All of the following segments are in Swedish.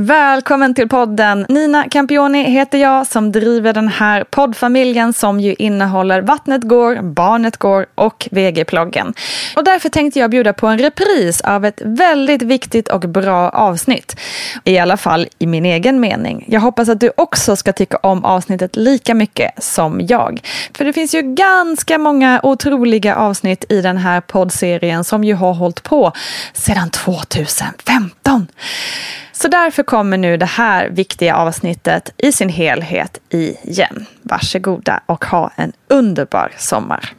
Välkommen till podden! Nina Campioni heter jag som driver den här poddfamiljen som ju innehåller Vattnet går, Barnet går och VG-ploggen. Och därför tänkte jag bjuda på en repris av ett väldigt viktigt och bra avsnitt. I alla fall i min egen mening. Jag hoppas att du också ska tycka om avsnittet lika mycket som jag. För det finns ju ganska många otroliga avsnitt i den här poddserien som ju har hållit på sedan 2015. Så därför kommer nu det här viktiga avsnittet i sin helhet igen. Varsågoda och ha en underbar sommar.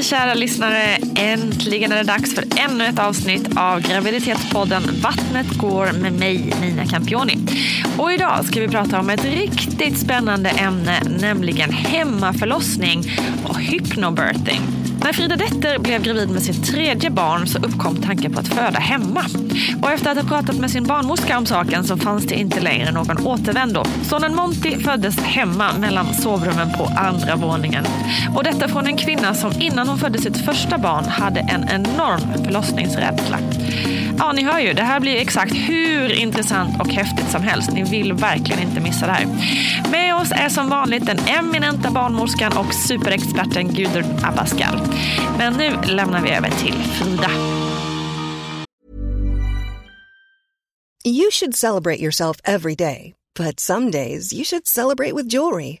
Hej kära lyssnare! Äntligen är det dags för ännu ett avsnitt av graviditetspodden Vattnet går med mig, Nina Campioni. Och idag ska vi prata om ett riktigt spännande ämne, nämligen hemmaförlossning och hypnobirthing. När Frida Detter blev gravid med sitt tredje barn så uppkom tanken på att föda hemma. Och efter att ha pratat med sin barnmorska om saken så fanns det inte längre någon återvändo. Sonen Monty föddes hemma mellan sovrummen på andra våningen. Och detta från en kvinna som innan hon födde sitt första barn hade en enorm förlossningsrädsla. Ja, ni hör ju, det här blir exakt hur intressant och häftigt som helst. Ni vill verkligen inte missa det här. Med oss är som vanligt den eminenta barnmorskan och superexperten Gudrun Abascal. Men nu lämnar vi över till Frida. You should celebrate yourself every day, but some days you should celebrate with jewelry.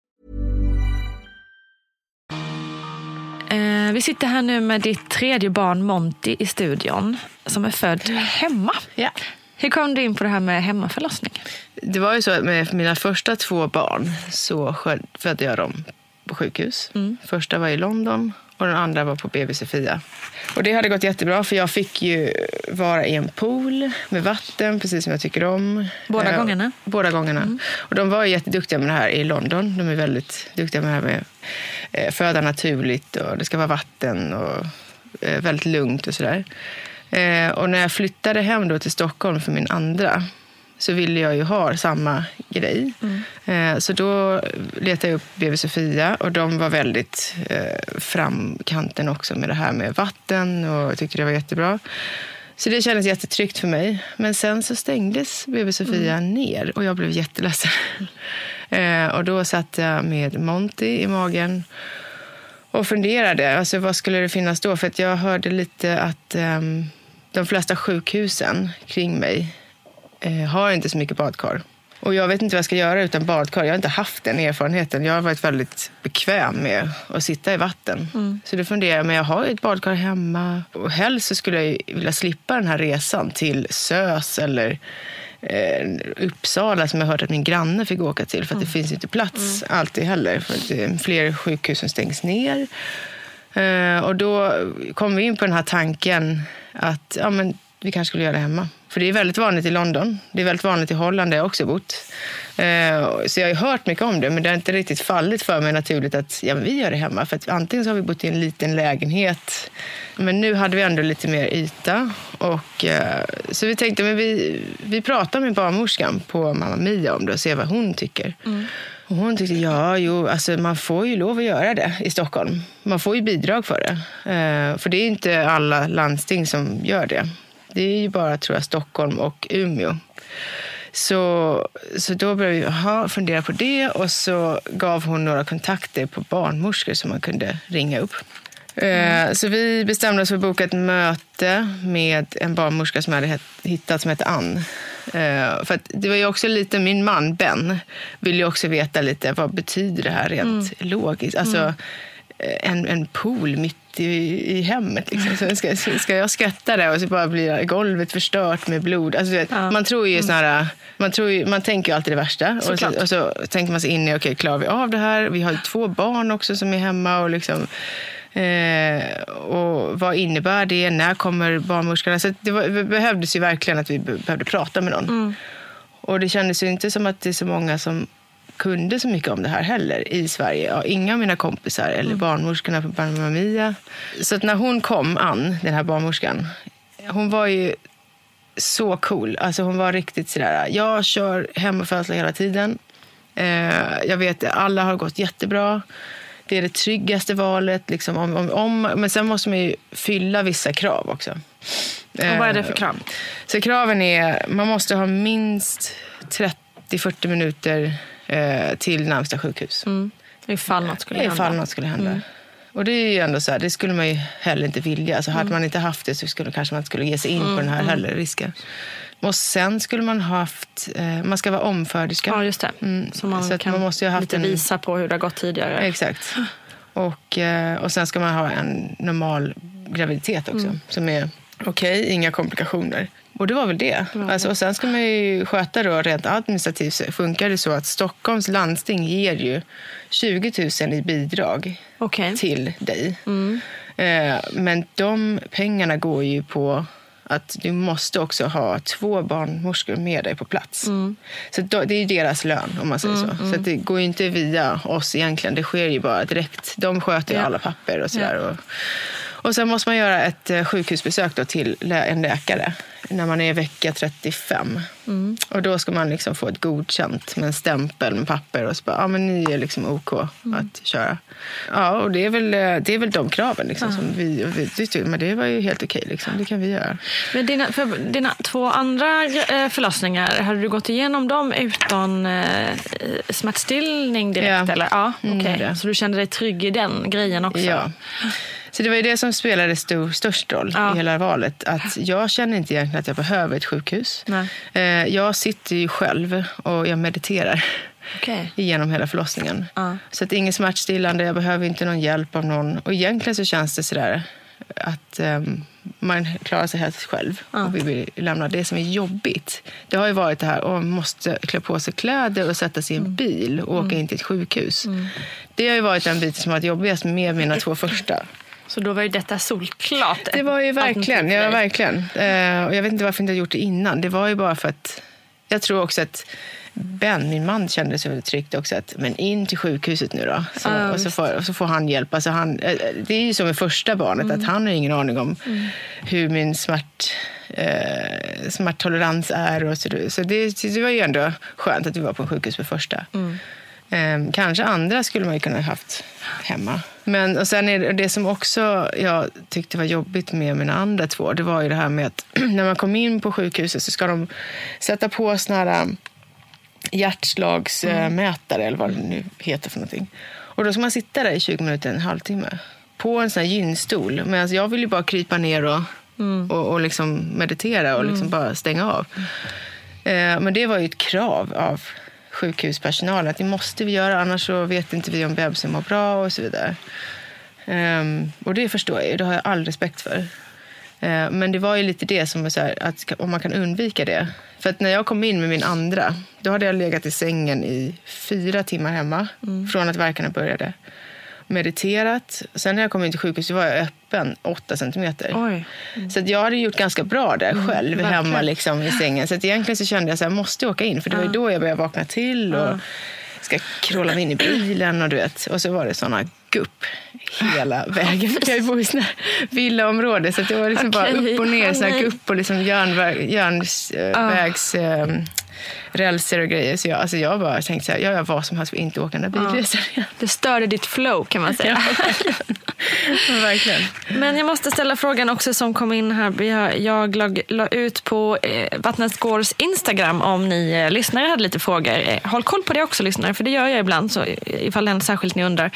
vi sitter här nu med ditt tredje barn Monty i studion som är född hemma. Ja. Hur kom du in på det här med hemmaförlossning? Det var ju så att med mina första två barn så födde jag dem på sjukhus. Första var i London och den andra var på BB Sofia. Och det hade gått jättebra för jag fick ju vara i en pool med vatten, precis som jag tycker om. Båda Eh, gångerna? Båda gångerna. Och de var jätteduktiga med det här i London. De är väldigt duktiga med det här med eh, föda naturligt och det ska vara vatten och eh, väldigt lugnt och sådär. Eh, och när jag flyttade hem då till Stockholm för min andra så ville jag ju ha samma grej. Eh, så då letade jag upp BB Sofia och de var väldigt eh, framkanten också med det här med vatten och tyckte det var jättebra. Så det kändes jättetryggt för mig. Men sen så stängdes BB Sofia Mm. ner och jag blev jätteledsen. eh, och då satt jag med Monty i magen och funderade. Alltså, vad skulle det finnas då? För att jag hörde lite att ehm, de flesta sjukhusen kring mig eh, har inte så mycket badkar. Och jag vet inte vad jag ska göra utan badkar. Jag har inte haft den erfarenheten. Jag har varit väldigt bekväm med att sitta i vatten. Så då funderar jag, men jag har ju ett badkar hemma. Och helst så skulle jag vilja slippa den här resan till SÖS eller eh, Uppsala som jag hört att min granne fick åka till. För att det finns inte plats alltid heller. För att är fler sjukhus som stängs ner. Eh, och då kom vi in på den här tanken att ja, men vi kanske skulle göra det hemma. För det är väldigt vanligt i London. Det är väldigt vanligt i Holland där jag också bott. Eh, så jag har hört mycket om det, men det har inte riktigt fallit för mig naturligt att ja, vi gör det hemma. För att antingen så har vi bott i en liten lägenhet, men nu hade vi ändå lite mer yta. Och, eh, så vi tänkte, men vi, vi pratar med barnmorskan på Mamma Mia om det och ser vad hon tycker. Och hon tyckte, ja, jo, alltså man får ju lov att göra det i Stockholm. Man får ju bidrag för det. Eh, för det är inte alla landsting som gör det. Det är ju bara, tror jag, Stockholm och Umeå. Så, så då började vi aha, fundera på det och så gav hon några kontakter på barnmorskor som man kunde ringa upp. Eh, Så vi bestämde oss för att boka ett möte med en barnmorska som jag hade hittat som hette Ann. Eh, För det var ju också lite, min man Ben ville ju också veta lite vad betyder det här rent logiskt. Alltså eh, en, en pool mitt i, i hemmet. Liksom. Så ska, ska jag skratta där och så bara blir golvet förstört med blod? Alltså, vet, Man tror ju såna här, man, tror ju, man tänker ju alltid det värsta. Och så, och så tänker man sig in i, okej, klarar vi av det här? Vi har ju två barn också som är hemma. och liksom... Eh, och vad innebär det? När kommer barnmorskorna? Så det, var, det behövdes ju verkligen att vi be- behövde prata med någon. Och det kändes ju inte som att det är så många som kunde så mycket om det här heller i Sverige. Ja, inga av mina kompisar eller barnmorskorna på Mamma Mia. Så när hon kom, Ann, den här barnmorskan, hon var ju så cool. Alltså hon var riktigt sådär, jag kör hemmafödslar hela tiden. Eh, jag vet att alla har gått jättebra. Det är det tryggaste valet. Liksom, om, om, om, men sen måste man ju fylla vissa krav också. Och vad är det för krav? Så kraven är, man måste ha minst 30-40 minuter eh, till närmsta sjukhus. Ifall något skulle hända. Ifall något skulle hända. Och det är ju ändå så här, det skulle man ju heller inte vilja. Alltså hade man inte haft det så skulle kanske man inte skulle ge sig in på den här heller risken. Och sen skulle man ha haft, eh, man ska vara omföderska. Ja, just det. Mm, Så man så kan man måste ju ha haft lite en- visa på hur det har gått tidigare. Exakt. Och, eh, och sen ska man ha en normal graviditet också. Mm. Som är okej, inga komplikationer. Och det var väl det. Alltså, och sen ska man ju sköta då rent administrativt. Funkar det så att Stockholms landsting ger ju 20 000 i bidrag Okej. till dig. Mm. Eh, men de pengarna går ju på att du måste också ha två barnmorskor med dig på plats. Mm. Så det är ju deras lön om man säger så. Så att det går ju inte via oss egentligen. Det sker ju bara direkt. De sköter Ja. alla papper och sådär. Och, och sen måste man göra ett eh, sjukhusbesök då till en läkare när man är i vecka 35. Mm. Och då ska man liksom få ett godkänt med en stämpel med papper och så bara, ja men ni är liksom OK Mm. att köra. Ja, och det är väl, eh, det är väl de kraven liksom som vi, vi tyckte, men det var ju helt okej liksom. Det kan vi göra. Men dina, dina två andra eh, förlossningar, hade du gått igenom dem utan eh, smärtstillning direkt? Ja. Eller? Ja, Mm, det. Så du kände dig trygg i den grejen också? Ja. Så det var ju det som spelade stor, störst roll Ja. i hela valet. Att jag känner inte egentligen att jag behöver ett sjukhus. Nej. Eh, Jag sitter ju själv och jag mediterar Okej. genom hela förlossningen. Ja. Så att inget smärtstillande, jag behöver inte någon hjälp av någon. Och egentligen så känns det sådär att ehm, man klarar sig helt själv och vi vill lämna det som är jobbigt. Det har ju varit det här man måste klä på sig kläder och sätta sig i en Mm. bil och åka in till ett sjukhus. Det har ju varit den biten som har varit jobbigast med mina två första. Så då var ju detta solklart Det var ju verkligen, ja, verkligen. Eh, och jag vet inte varför jag inte gjort det innan. Det var ju bara för att jag tror också att Ben, min man, kände sig väldigt också. Att, men in till sjukhuset nu då. Så, Ja, och, så får, och så får han hjälp. Alltså han, eh, det är ju som med första barnet, Mm. att han har ingen aning om hur min smärt, eh, smärttolerans är. Och så så det, det var ju ändå skönt att vi var på sjukhus för första. Mm. Eh, kanske andra skulle man ju kunna ha haft hemma. Men och sen är det, det som också jag tyckte var jobbigt med mina andra två, det var ju det här med att när man kom in på sjukhuset så ska de sätta på såna här um, hjärtslagsmätare eller vad det nu heter för någonting. Och då ska man sitta där i 20 minuter, en halvtimme på en sån här gynstol. Alltså jag vill ju bara krypa ner och, och, och liksom meditera och liksom bara stänga av. Eh, men det var ju ett krav av sjukhuspersonalen att det måste vi göra annars så vet inte vi om bebisen mår bra och så vidare. Ehm, och det förstår jag det har jag all respekt för. Eh, men det var ju lite det som var så här, att om man kan undvika det. För att när jag kom in med min andra, då hade jag legat i sängen i fyra timmar hemma från att verkarna började. Mediterat. Sen när jag kom in till sjukhuset var jag öppen 8 centimeter. Oj. Så jag hade gjort ganska bra där själv hemma liksom, i sängen. Så egentligen så kände jag att jag måste åka in. För det var ju då jag började vakna till. Och ska kråla mig in i bilen och du vet. Och så var det såna gupp hela vägen. Jag bor i såna villaområde så det var liksom bara Okej. upp och ner. Såna gupp och liksom järnväg, järnvägs... eh, rälser och grejer. Så jag, alltså jag bara tänkte så här, jag gör vad som helst för att inte åka den där bilresan igen. Det störde ditt flow kan man säga. Ja, verkligen. Men jag måste ställa frågan också som kom in här. Jag lag, la ut på eh, Vattnets Gårds Instagram om ni eh, lyssnare hade lite frågor. Eh, håll koll på det också lyssnare, för det gör jag ibland så, ifall det är något särskilt ni undrar.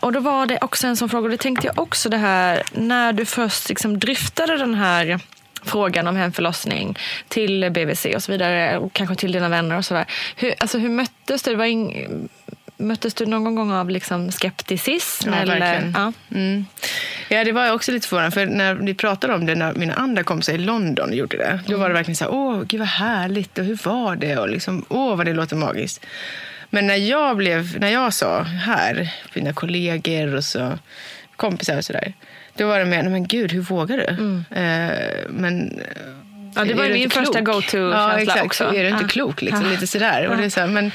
Och då var det också en sån fråga, och det tänkte jag också det här när du först liksom dryftade den här frågan om hemförlossning till BVC och så vidare och kanske till dina vänner och sådär. Hur, alltså, hur möttes du? Det var ing, möttes du någon gång av liksom skepticism? Ja, eller? verkligen. Ja. Mm. Ja, det var jag också lite förvånad för när vi pratade om det när mina andra kompisar i London gjorde det. Då var det verkligen så här, åh, gud vad härligt och hur var det? Och liksom, åh, vad det låter magiskt. Men när jag, blev, när jag sa här, mina kollegor och så, kompisar och sådär. Då var det mer, men gud, hur vågar du? Eh, men Ja, det var min första go-to-känsla ja, också. Är du inte Ja. klok? Liksom, Ja. Lite sådär. Och det är så här, men,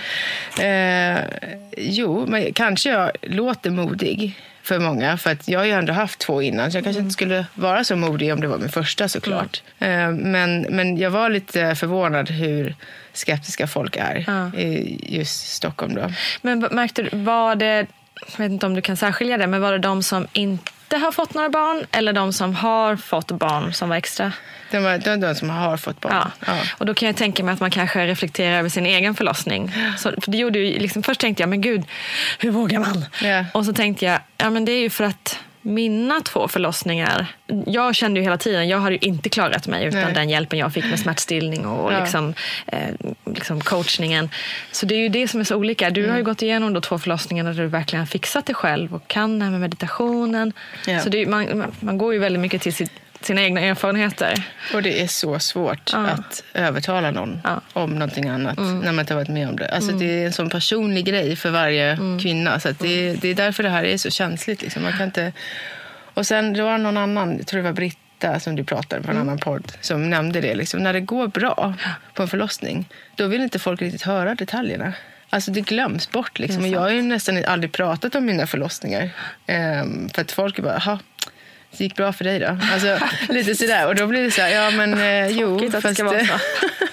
eh, jo, men kanske jag låter modig för många. För att jag har ju ändå haft två innan. Så jag kanske inte skulle vara så modig om det var min första såklart. Eh, men, men jag var lite förvånad hur skeptiska folk är Ja. i just Stockholm. Då. Men märkte du, var det, jag vet inte om du kan särskilja det, men var det de som inte har fått några barn eller de som har fått barn som var extra? De, var, de, de som har fått barn. Ja. Ja. Och då kan jag tänka mig att man kanske reflekterar över sin egen förlossning. Så, för det gjorde ju, liksom, först tänkte jag, men gud, hur vågar man? Ja. Och så tänkte jag, ja men det är ju för att mina två förlossningar, jag kände ju hela tiden, jag hade ju inte klarat mig utan Nej. den hjälpen jag fick med smärtstillning och Ja. liksom, eh, liksom coachningen. Så det är ju det som är så olika. Du Mm. har ju gått igenom då två förlossningar där du verkligen har fixat det själv och kan det här med meditationen. Ja. Så det man- man går ju väldigt mycket till sitt, sina egna erfarenheter. Och det är så svårt Ja. att övertala någon Ja. om någonting annat när man inte har varit med om det. Alltså Det är en sån personlig grej för varje kvinna. Så det, det är därför det här är så känsligt. Liksom. Man kan inte... Och sen det var någon annan, jag tror det var Britta som du pratade på en annan podd, som nämnde det. Liksom, när det går bra på en förlossning, då vill inte folk riktigt höra detaljerna. Alltså det glöms bort. Liksom. Och jag har ju nästan aldrig pratat om mina förlossningar. Ehm, för att folk är bara, det gick bra för dig då? Alltså, lite sådär. Och då blir det så här, ja men eh, jo. Att det ska vara så.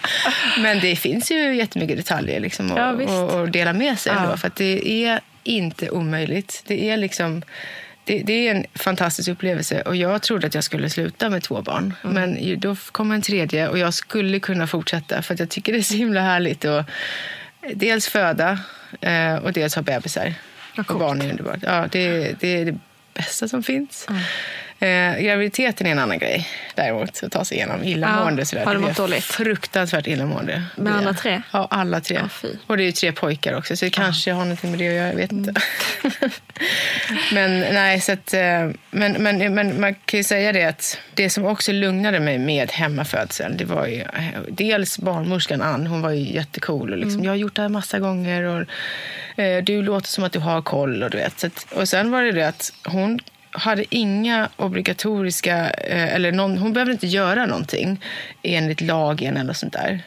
men det finns ju jättemycket detaljer liksom, Ja, att visst. och, och dela med sig Ja. ändå. För det är inte omöjligt. Det är liksom... Det, det är en fantastisk upplevelse och jag trodde att jag skulle sluta med två barn. Mm. Men då kom en tredje och jag skulle kunna fortsätta för jag tycker det är så himla härligt att dels föda eh, och dels ha bebisar. Och barn är underbart. Ja, det, det är det bästa som finns. Eh, graviditeten är en annan grej däremot, att ta sig igenom illamående. Ja, sådär. har du mått dåligt? Fruktansvärt illamående. Med alla tre? Ja, alla tre. Ja, och det är ju tre pojkar också, så det kanske har någonting med det att göra. Jag vet inte. men nej, så att, eh, men, men, men man kan ju säga det att det som också lugnade mig med hemmafödseln, det var ju eh, dels barnmorskan Ann, hon var ju jättecool. Och liksom, Jag har gjort det här massa gånger och eh, du låter som att du har koll. Och, du vet. Så att, och sen var det det att hon hade inga obligatoriska, eh, eller någon, hon behövde inte göra någonting enligt lagen eller sånt där.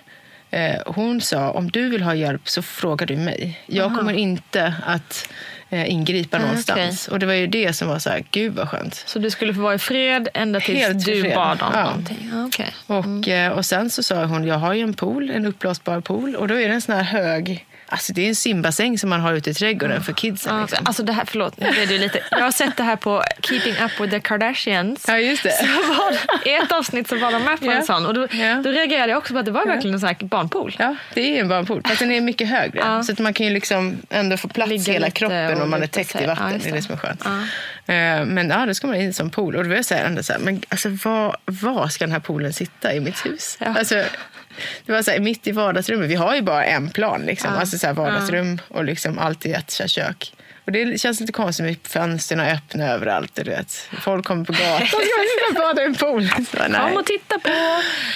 Eh, hon sa, om du vill ha hjälp så frågar du mig. Jag kommer inte att eh, ingripa någonstans. Och det var ju det som var så här, gud vad skönt. Så du skulle få vara i fred ända tills Helt du fred. bad om Ja. någonting? Ja, okej. Och, eh, och sen så sa hon, jag har ju en pool, en uppblåsbar pool. Och då är det en sån här hög, alltså det är en simbassäng som man har ute i trädgården för kidsen. Ja, Liksom. Alltså det här, förlåt, nu blev det lite. Jag har sett det här på Keeping Up with the Kardashians. Ja, just det. Var det, I ett avsnitt så var de med på Ja. en sån och då, Ja. då reagerade jag också på att det var verkligen en sån här barnpool. Ja, det är en barnpool. Fast den är mycket högre. Ja. Så att man kan ju liksom ändå få plats Ligga hela kroppen om man är täckt i Ja, vatten. just det är det. det som är skönt. Ja. Eh, Men ja, då ska man in som pool. Och då vill jag ändå så här, men alltså var, var ska den här poolen sitta i mitt hus? Ja. Alltså, det var så här, mitt i vardagsrummet. Vi har ju bara en plan. Liksom. Alltså så här, vardagsrum och liksom alltid ett så här, kök. Och det känns lite konstigt med fönstren öppna överallt. Du vet. Folk kommer på gatan och ska och bada i en pool. Så, nej. Kom och titta på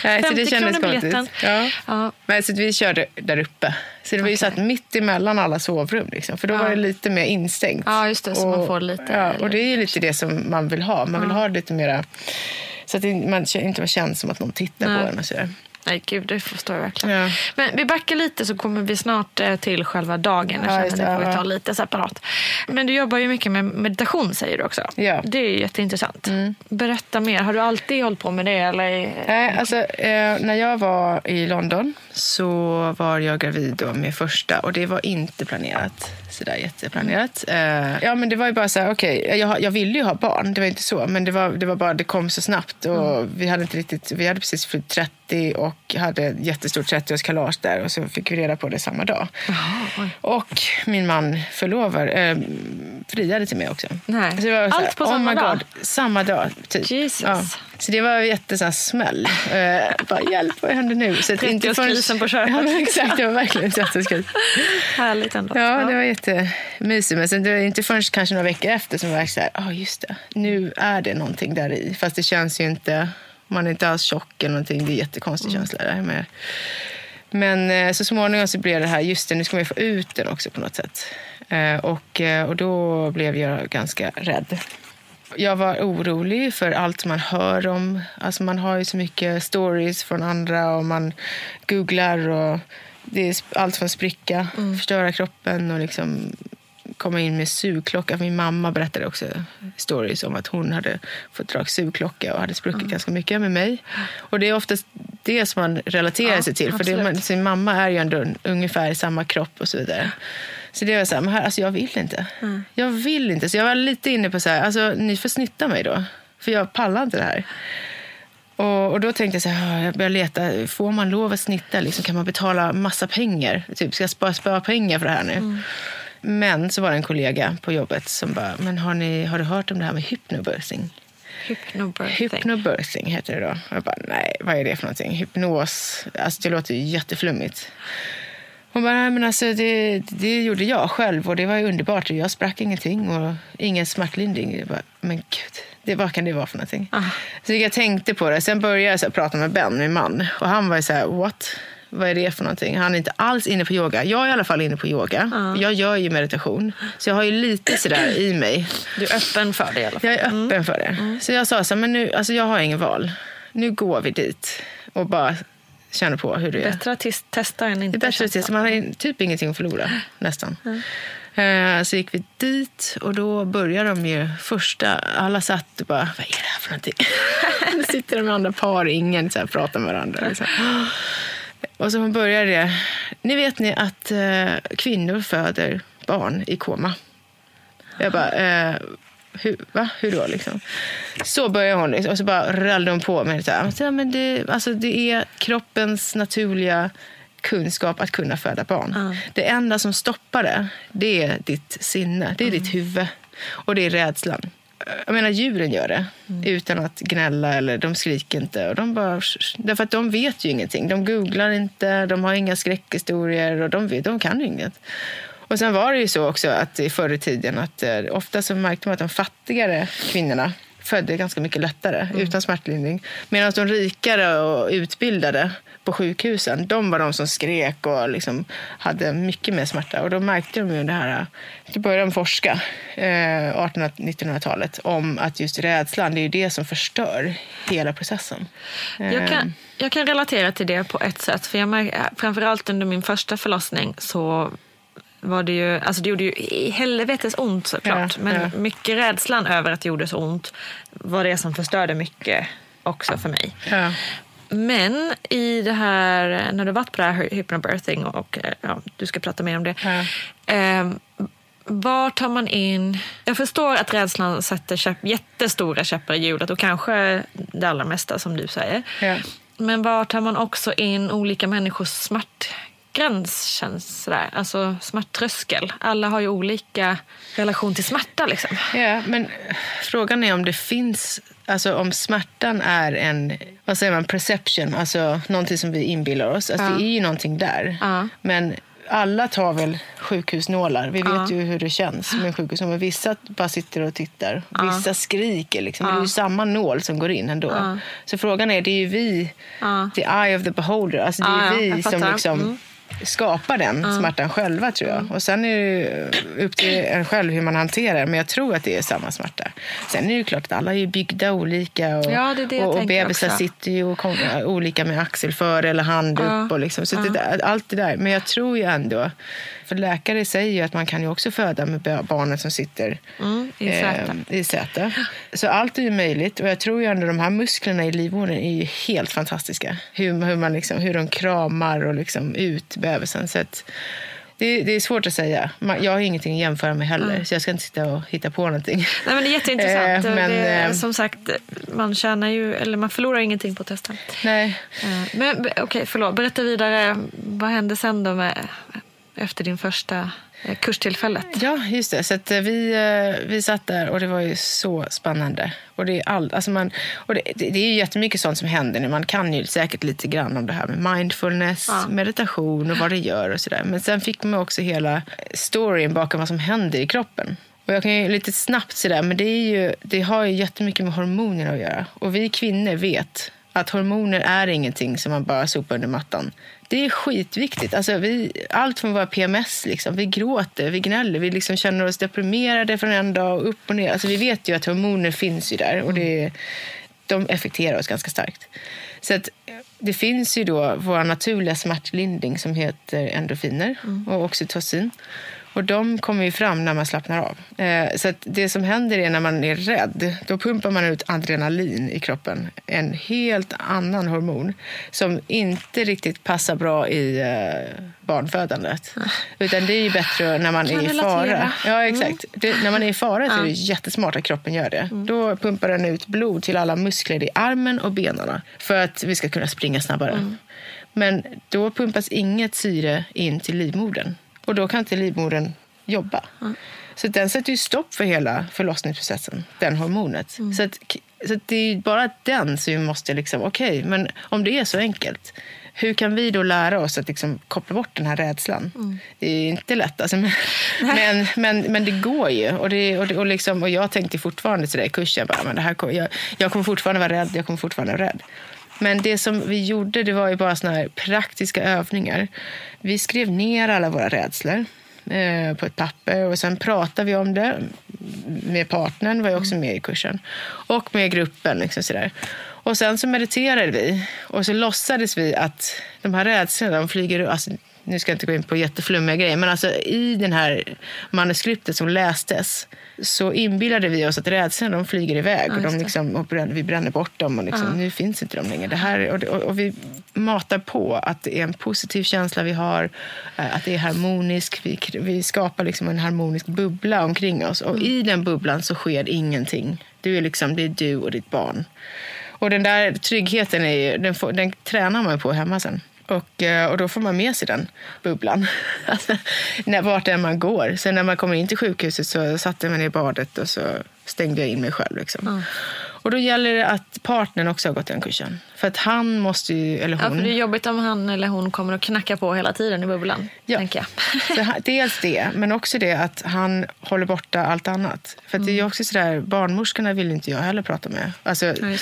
Nej, så 50 det kändes kronor biljetten. Ja. Ja. Men så vi körde där uppe. Så det var ju så att mitt emellan alla sovrum. Liksom. För då var det lite mer instängt. Ja, just det, så man får lite- Ja, och det är ju lite det som man vill ha. Man vill ha lite mera... Så att det, man inte känns som att någon tittar Nej. på en och sådär. Nej, gud, det förstår jag verkligen. Ja. Men vi backar lite så kommer vi snart eh, till själva dagen. Jag Ja, känner just det får vi ta lite separat. Men du jobbar ju mycket med meditation säger du också. Ja. Mm. Det är ju jätteintressant. Berätta mer. Har du alltid hållit på med det? Eller? Nej, alltså, eh, när jag var i London så var jag gravid då med första och det var inte planerat. Sådär jätteplanerat. Eh, ja, men det var ju bara så här, okej, jag, jag ville ju ha barn, det var inte så. Men det var, det var bara, det kom så snabbt och vi hade inte riktigt, vi hade precis fyllt 30 och hade ett jättestort 30-årskalas där och så fick vi reda på det samma dag. och min man förlovar eh, friade till mig också. Nej. Allt här, på samma my dag? God, samma dag, typ. Jesus. Ja. Så det var en jätte så här smäll. Eh, bara, hjälp, vad händer nu? Så att inte förrän- 30-årskrisen på köpet. Ja, men exakt, det var verkligen en 30-årskris. Härligt ändå. Ja, det var jättemysigt. Men sen det var inte förrän kanske några veckor efter som jag var så här, ja ah, just det, nu är det någonting där i. Fast det känns ju inte, man är inte alls tjock eller någonting. Det är jättekonstig Mm. känsla där med. Men eh, så småningom så blev det här, just det, nu ska man ju få ut den också på något sätt. Eh, och, eh, och då blev jag ganska rädd. Jag var orolig för allt man hör om. Alltså man har ju så mycket stories från andra och man googlar och det är allt från spricka, förstöra kroppen och liksom komma in med sugklocka. Min mamma berättade också stories om att hon hade fått dra sugklocka och hade spruckit ganska mycket med mig. Och det är oftast det som man relaterar Ja, sig till. För det, man, sin mamma är ju ändå ungefär samma kropp och så vidare. Så det var så här, men här, alltså jag vill inte. Jag vill inte. Så jag var lite inne på så här, alltså ni får snitta mig då. För jag pallar inte det här. Och, och då tänkte jag så här, ah, jag började leta, får man lov att snitta? Liksom, kan man betala massa pengar? Typ, ska jag spara, spara pengar för det här nu? Men så var det en kollega på jobbet som bara, men har, ni, har du hört om det här med hypnobirthing? Hypnobirthing. Hypnobirthing heter det då. Och jag bara, nej, vad är det för någonting? Hypnos, alltså det låter ju jätteflummigt. Hon bara, men alltså det, det gjorde jag själv och det var ju underbart. Jag sprack ingenting och ingen smärtlindring. Bara, men gud, det, vad kan det vara för någonting? Så jag tänkte på det. Sen började jag prata med Ben, min man. Och han var så här, what? Vad är det för någonting? Han är inte alls inne på yoga. Jag är i alla fall inne på yoga. Jag gör ju meditation. Så jag har ju lite sådär i mig. Du är öppen för det i alla fall. Jag är öppen för det. Så jag sa så här, men nu, alltså jag har ingen val. Nu går vi dit och bara känner på hur det är. Bättre att tes- testa än Det inte är bättre att testa. Man har typ ingenting att förlora, nästan. Eh, Så gick vi dit och då började de ju första... Alla satt och bara, vad är det här för någonting? Nu sitter de med andra par, ingen så här, pratar med varandra. Liksom. Och så började det. Ni vet ni att eh, kvinnor föder barn i koma? Jag bara, eh, hur, va? Hur då? Liksom. Så började hon liksom, och så bara rallade hon på det. Så här, Ja, men det, alltså, det är kroppens naturliga kunskap att kunna föda barn. Det enda som stoppar det, det är ditt sinne, det är ditt huvud och det är rädslan. Jag menar, djuren gör det utan att gnälla eller de skriker inte. Och de bara, därför att de vet ju ingenting. De googlar inte, de har inga skräckhistorier och de, vet, de kan ju inget. Och sen var det ju så också att i förr i tiden att eh, ofta så märkte man att de fattigare kvinnorna födde ganska mycket lättare utan smärtlindring. Medan de rikare och utbildade på sjukhusen, de var de som skrek och liksom hade mycket mer smärta. Och då märkte de ju det här, då började de forska, eh, 1800-1900-talet, om att just rädslan, det är ju det som förstör hela processen. Jag Eh, kan, jag kan relatera till det på ett sätt. För jag märker, framförallt under min första förlossning så var det ju, alltså det gjorde ju i helvetes ont såklart. Ja, men ja. mycket rädslan över att det gjorde så ont var det som förstörde mycket också för mig. Ja. Men i det här, när du varit på det här hypnobirthing och eh, ja, du ska prata mer om det. Eh, var tar man in... Jag förstår att rädslan sätter käpp, jättestora käppar i hjulet och kanske det allra mesta som du säger. Men var tar man också in olika människors smärtgräns känns sådär. Alltså smärttröskel. Alla har ju olika relation till smärta liksom. Ja, men frågan är om det finns, alltså om smärtan är en, vad säger man, perception, alltså någonting som vi inbillar oss. Alltså det är ju någonting där. Ja. Men alla tar väl sjukhusnålar. Vi vet Ja. ju hur det känns med sjukhusnålar. Vissa bara sitter och tittar. Vissa skriker. Liksom. Det är ju samma nål som går in ändå. Så frågan är, det är ju vi, the eye of the beholder. Alltså det är Ja, ja, vi som liksom Mm. Skapar den smärtan själva tror jag. Och sen är det ju upp till en själv hur man hanterar det. Men jag tror att det är samma smärta. Sen är det ju klart att alla är byggda olika. Och, Ja, det det och, och bebisar också. sitter ju och kom, olika med axel före eller hand upp. Och liksom. Så det allt det där. Men jag tror ju ändå, för läkare säger ju att man kan ju också föda med ba- barnet som sitter Mm, i säte. eh, i säte. Så allt är ju möjligt. Och jag tror ju ändå de här musklerna i livmodern är ju helt fantastiska. Hur, hur, man liksom, hur de kramar och liksom ut bebisen. Så att, det, det är svårt att säga. Jag har ingenting att jämföra med heller, så jag ska inte sitta och hitta på någonting. Nej, men det är jätteintressant. Eh, men, det, eh, som sagt, man tjänar ju, eller man förlorar ingenting på att testa. Nej. Eh, Men okej, förlåt. Berätta vidare. Vad hände sen då med, efter din första eh, kurstillfället? Ja, just det. Så eh, vi, eh, vi satt där och det var ju så spännande. Och det är, all, alltså man, och det, det det är ju jättemycket sånt som händer nu. Man kan ju säkert lite grann om det här med mindfulness, Ja. meditation och vad det gör och sådär. Men sen fick man också hela storyn bakom vad som händer i kroppen. Och jag kan ju lite snabbt sådär, men det, är ju, det har ju jättemycket med hormoner att göra. Och vi kvinnor vet att hormoner är ingenting som man bara sopar under mattan. Det är skitviktigt. Alltså vi, allt från våra PMS, liksom. vi gråter, vi gnäller, vi liksom känner oss deprimerade från en dag och upp och ner. Alltså vi vet ju att hormoner finns ju där och det, de effekterar oss ganska starkt. Så att, det finns ju då vår naturliga smärtlindring som heter endorfiner och oxytocin. Och de kommer ju fram när man slappnar av. Eh, så det som händer är när man är rädd, då pumpar man ut adrenalin i kroppen. En helt annan hormon som inte riktigt passar bra i eh, barnfödandet. Utan det är ju bättre när man Kan är i fara. Ja, exakt. Det, när man är i fara så är det jättesmart att kroppen gör det. Då pumpar den ut blod till alla muskler i armen och benen för att vi ska kunna springa snabbare. Men då pumpas inget syre in till livmodern. Och då kan inte livmodern jobba. Så den sätter ju stopp för hela förlossningsprocessen, den hormonet. Så, att, så att det är bara den som vi måste liksom, okej, men om det är så enkelt, hur kan vi då lära oss att liksom koppla bort den här rädslan? Det är inte lätt, alltså, men, men, men, men det går ju. Och, det, och, det, och, liksom, och jag tänkte fortfarande sådär i kursen, bara, men det här, kommer- jag, jag kommer fortfarande vara rädd, jag kommer fortfarande vara rädd. Men det som vi gjorde det var ju bara såna här praktiska övningar. Vi skrev ner alla våra rädslor eh, på ett papper och sen pratade vi om det med partnern, var ju också med i kursen, och med gruppen. Liksom sådär. Och sen så mediterade vi och så låtsades vi att de här rädslorna, de flyger alltså, nu ska jag inte gå in på jätteflummiga grejer, men alltså i den här manuskriptet som lästes så inbillade vi oss att rädslorna de flyger iväg och, de liksom, och bränner, vi bränner bort dem och liksom, nu finns inte de längre. Det här, och, och, och vi matar på att det är en positiv känsla vi har, eh, att det är harmoniskt. Vi, vi skapar liksom en harmonisk bubbla omkring oss och i den bubblan så sker ingenting. Du är liksom, det är du och ditt barn. Och den där tryggheten är ju, den, får, den tränar man på hemma sen. Och, eh, och då får man med sig den bubblan, alltså, när, vart än man går. Sen när man kommer in till sjukhuset så satte ner i badet och så stängde jag in mig själv. Liksom. Och då gäller det att partnern också har gått den kursen. För att han måste ju, eller Ja, hon... för det är jobbigt om han eller hon kommer att knacka på hela tiden i bubblan. Ja. Tänker jag. Så han- dels det, men också det att han håller borta allt annat. För att det är ju också sådär, barnmorskorna vill inte jag heller prata med. Alltså, Ja.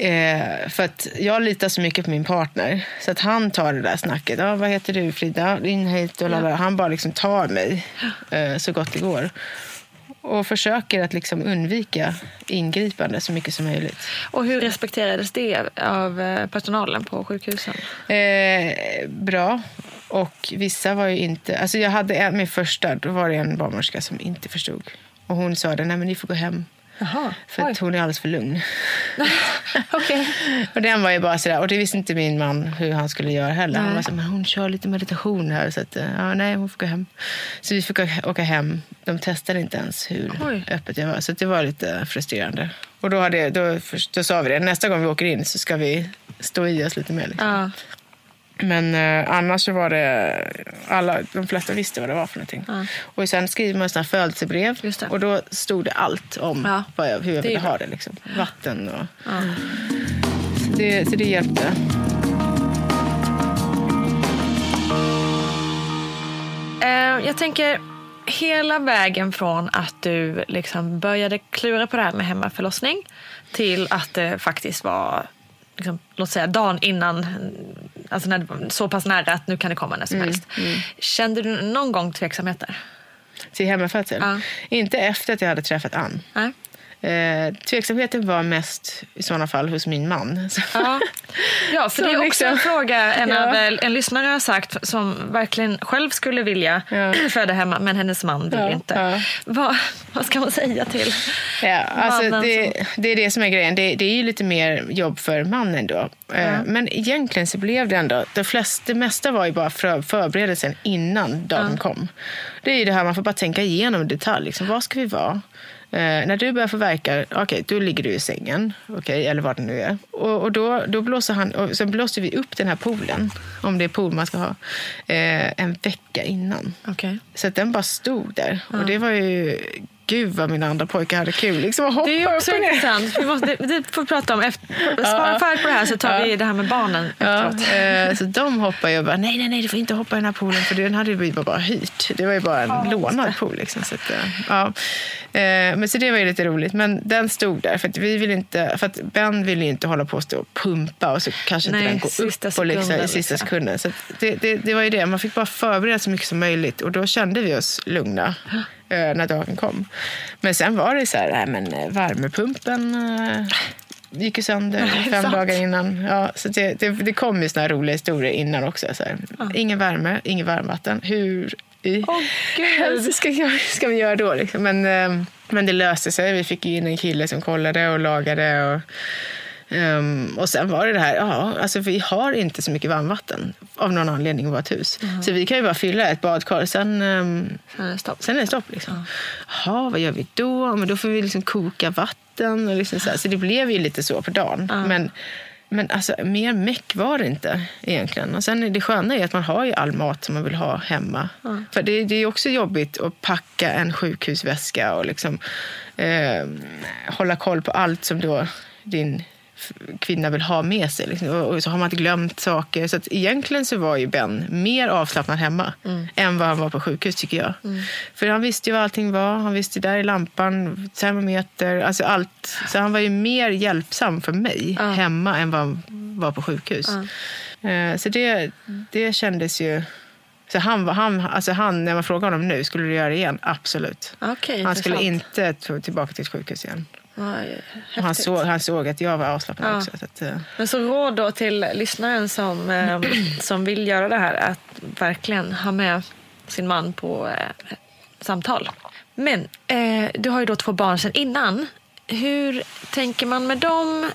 Eh, för att jag litar så mycket på min partner. Så att han tar det där snacket. Ja, vad heter du Frida? In hit och lalala. Han bara liksom tar mig eh, så gott det går. Och försöker att liksom undvika ingripande så mycket som möjligt. Och hur respekterades det av eh, personalen på sjukhusen? Eh, bra. Och vissa var ju inte... Alltså jag hade en, min första, då var det en barnmorska som inte förstod. Och hon sa det, nej men ni får gå hem. Jaha. För att hon är alldeles för lugn. Okej. Och den var ju bara sådär, och det visste inte min man hur han skulle göra heller. Han Nej. var så, men hon kör lite meditation här så att, eh, ja, nej hon får gå hem. Så vi fick åka- hem. De testade inte ens hur Oj. öppet jag var. Så det var lite frustrerande. Och då, hade, då, då sa vi det, nästa gång vi åker in så ska vi stå i oss lite mer. Liksom. Ja. Men eh, annars så var det, alla, de flesta visste vad det var för någonting. Och sen skriver man sådana födelsebrev och då stod det allt om Ja. vad jag, hur jag Det ville ha det. Liksom. Vatten och... Så, det, så det hjälpte. Eh, jag tänker hela vägen från att du liksom började klura på det här med hemmaförlossning till att det faktiskt var liksom, låt säga dagen innan, alltså när det var så pass nära att nu kan det komma när som helst. Kände du någon gång tveksamheter? Till hemmafödsel. Ja. Inte efter att jag hade träffat Ann. Nej? Eh, tveksamheten var mest i sådana fall hos min man. Ja, ja för Så det är också liksom- en fråga en, Ja. av, en lyssnare har sagt som verkligen själv skulle vilja Ja. föda hemma men hennes man vill Ja, inte. ja. Vad, ska man säga till Ja, alltså mannen det, det är det som är grejen. Det, det är ju lite mer jobb för mannen då. Eh, Men egentligen så blev det ändå... Det, flest, det mesta var ju bara för, förberedelsen innan dagen kom. Det är ju det här man får bara tänka igenom i detalj. Liksom, vad ska vi vara? Eh, när du börjar få värkar, okej, då ligger du i sängen. okej, eller vad det nu är. Och, och då, då blåser han... Och sen blåser vi upp den här poolen, om det är pool man ska ha, eh, en vecka innan. Okej. Så den bara stod där. Och det var ju... Gud vad mina andra pojkar hade kul. Liksom Det är också intressant. Vi måste, det får vi prata om efter. Svara färdigt på det här så tar vi det här med barnen Ja, efteråt. eh, så de hoppade ju och bara, nej, nej, nej, du får inte hoppa i den här poolen för den hade vi bara, hyrt. Det var ju bara en lånad pool. Liksom, så att, eh, ja. eh, men så det var ju lite roligt. Men den stod där för att vi vill inte, för att Ben ville ju inte hålla på och stå och pumpa och så kanske Nej, inte den går sista upp och liksom, sekunden, i sista liksom. sekunden. Så det, det, det var ju det, man fick bara förbereda så mycket som möjligt och då kände vi oss lugna när dagen kom. Men sen var det så här, nej, men eh, värmepumpen eh, gick ju sönder fem sant? dagar innan. Ja, så det, det, det kom ju såna roliga historier innan också. Så här. Ingen värme, ingen varmvatten. Hur i helvete ska, ska vi göra då? Liksom? Men, eh, men det löste sig. Vi fick in en kille som kollade och lagade. Och, ehm, och sen var det det här, ja, alltså vi har inte så mycket varmvatten av någon anledning i vårt hus. Så vi kan ju bara fylla ett badkar. Sen, ehm, Sen är det stopp. Sen är det stopp. Liksom. Jaha, vad gör vi då? Men då får vi liksom koka vatten. Och liksom så, här. så det blev ju lite så på dagen. Men, men alltså, mer meck var det inte egentligen. Och sen är det sköna är att man har ju all mat som man vill ha hemma. För det, det är också jobbigt att packa en sjukhusväska och liksom, eh, hålla koll på allt som då din kvinna vill ha med sig. Liksom. Och, så har man glömt saker. Så att egentligen så var ju Ben mer avslappnad hemma än vad han var på sjukhus tycker jag. För han visste ju vad allting var. Han visste där i lampan, termometer, alltså allt. Så han var ju mer hjälpsam för mig hemma än vad han var på sjukhus. Eh, Så det, det kändes ju... Så han, han, alltså han, när man frågar honom nu, skulle du göra det igen? Absolut. Okej, han skulle inte tillbaka till ett sjukhus igen. Han, såg, han såg att jag var avslappnad Ja. också. Så att, eh, Men så råd då till lyssnaren som, eh, som vill göra det här att verkligen ha med sin man på eh, samtal. Men eh, du har ju då två barn sedan innan. Hur tänker man med dem?